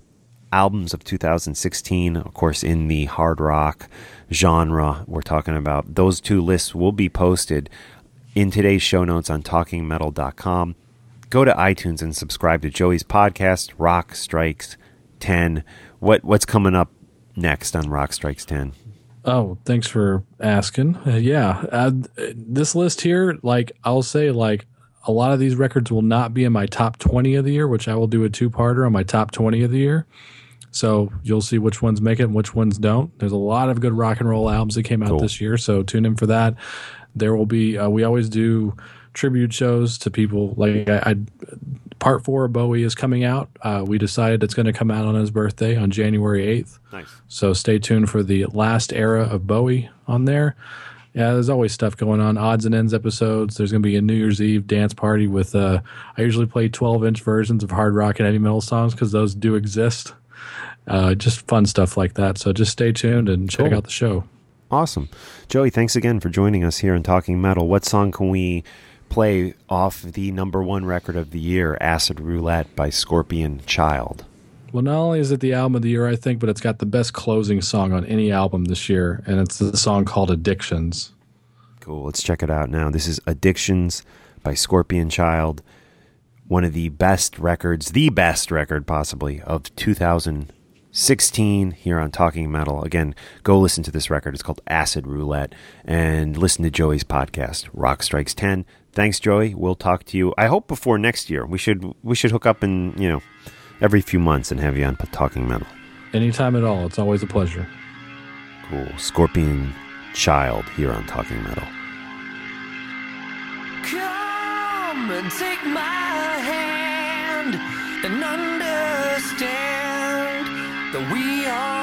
Speaker 2: albums of 2016. Of course, in the hard rock genre, we're talking about those two lists will be posted in today's show notes on talkingmetal.com. Go to iTunes and subscribe to Joey's podcast, Rock Strikes 10. What what's coming up next on Rock Strikes 10?
Speaker 3: Oh, thanks for asking. Uh, yeah, uh, this list here, like I'll say, like a lot of these records will not be in my top twenty of the year, which I will do a two-parter on my top twenty of the year. So you'll see which ones make it and which ones don't. There's a lot of good rock and roll albums that came out
Speaker 2: Cool.
Speaker 3: this year, so tune in for that. There will be. Uh, we always do tribute shows to people. Like I, I part four of Bowie is coming out. Uh, we decided it's going to come out on his birthday on January eighth.
Speaker 2: Nice.
Speaker 3: So stay tuned for the last era of Bowie on there. Yeah, there's always stuff going on. Odds and ends episodes. There's going to be a New Year's Eve dance party with. Uh, I usually play 12 inch versions of hard rock and heavy metal songs because those do exist. Uh, just fun stuff like that. So just stay tuned and check
Speaker 2: Cool.
Speaker 3: out the show.
Speaker 2: Awesome. Joey, thanks again for joining us here and Talking Metal. What song can we play off the number one record of the year, Acid Roulette by Scorpion Child?
Speaker 3: Well, not only is it the album of the year, I think, but it's got the best closing song on any album this year, and it's the song called "Addictions."
Speaker 2: Cool. Let's check it out now. This is Addictions by Scorpion Child, one of the best records, the best record possibly of 2016 here on Talking Metal. Again, go listen to this record. It's called Acid Roulette and listen to Joey's podcast, Rock Strikes 10. Thanks, Joey. We'll talk to you. I hope before next year. We should we should hook up in, you know, every few months and have you on Talking Metal.
Speaker 3: Anytime at all, it's always a pleasure.
Speaker 2: Cool. Scorpion Child here on Talking Metal.
Speaker 4: Come and take my hand and understand that we are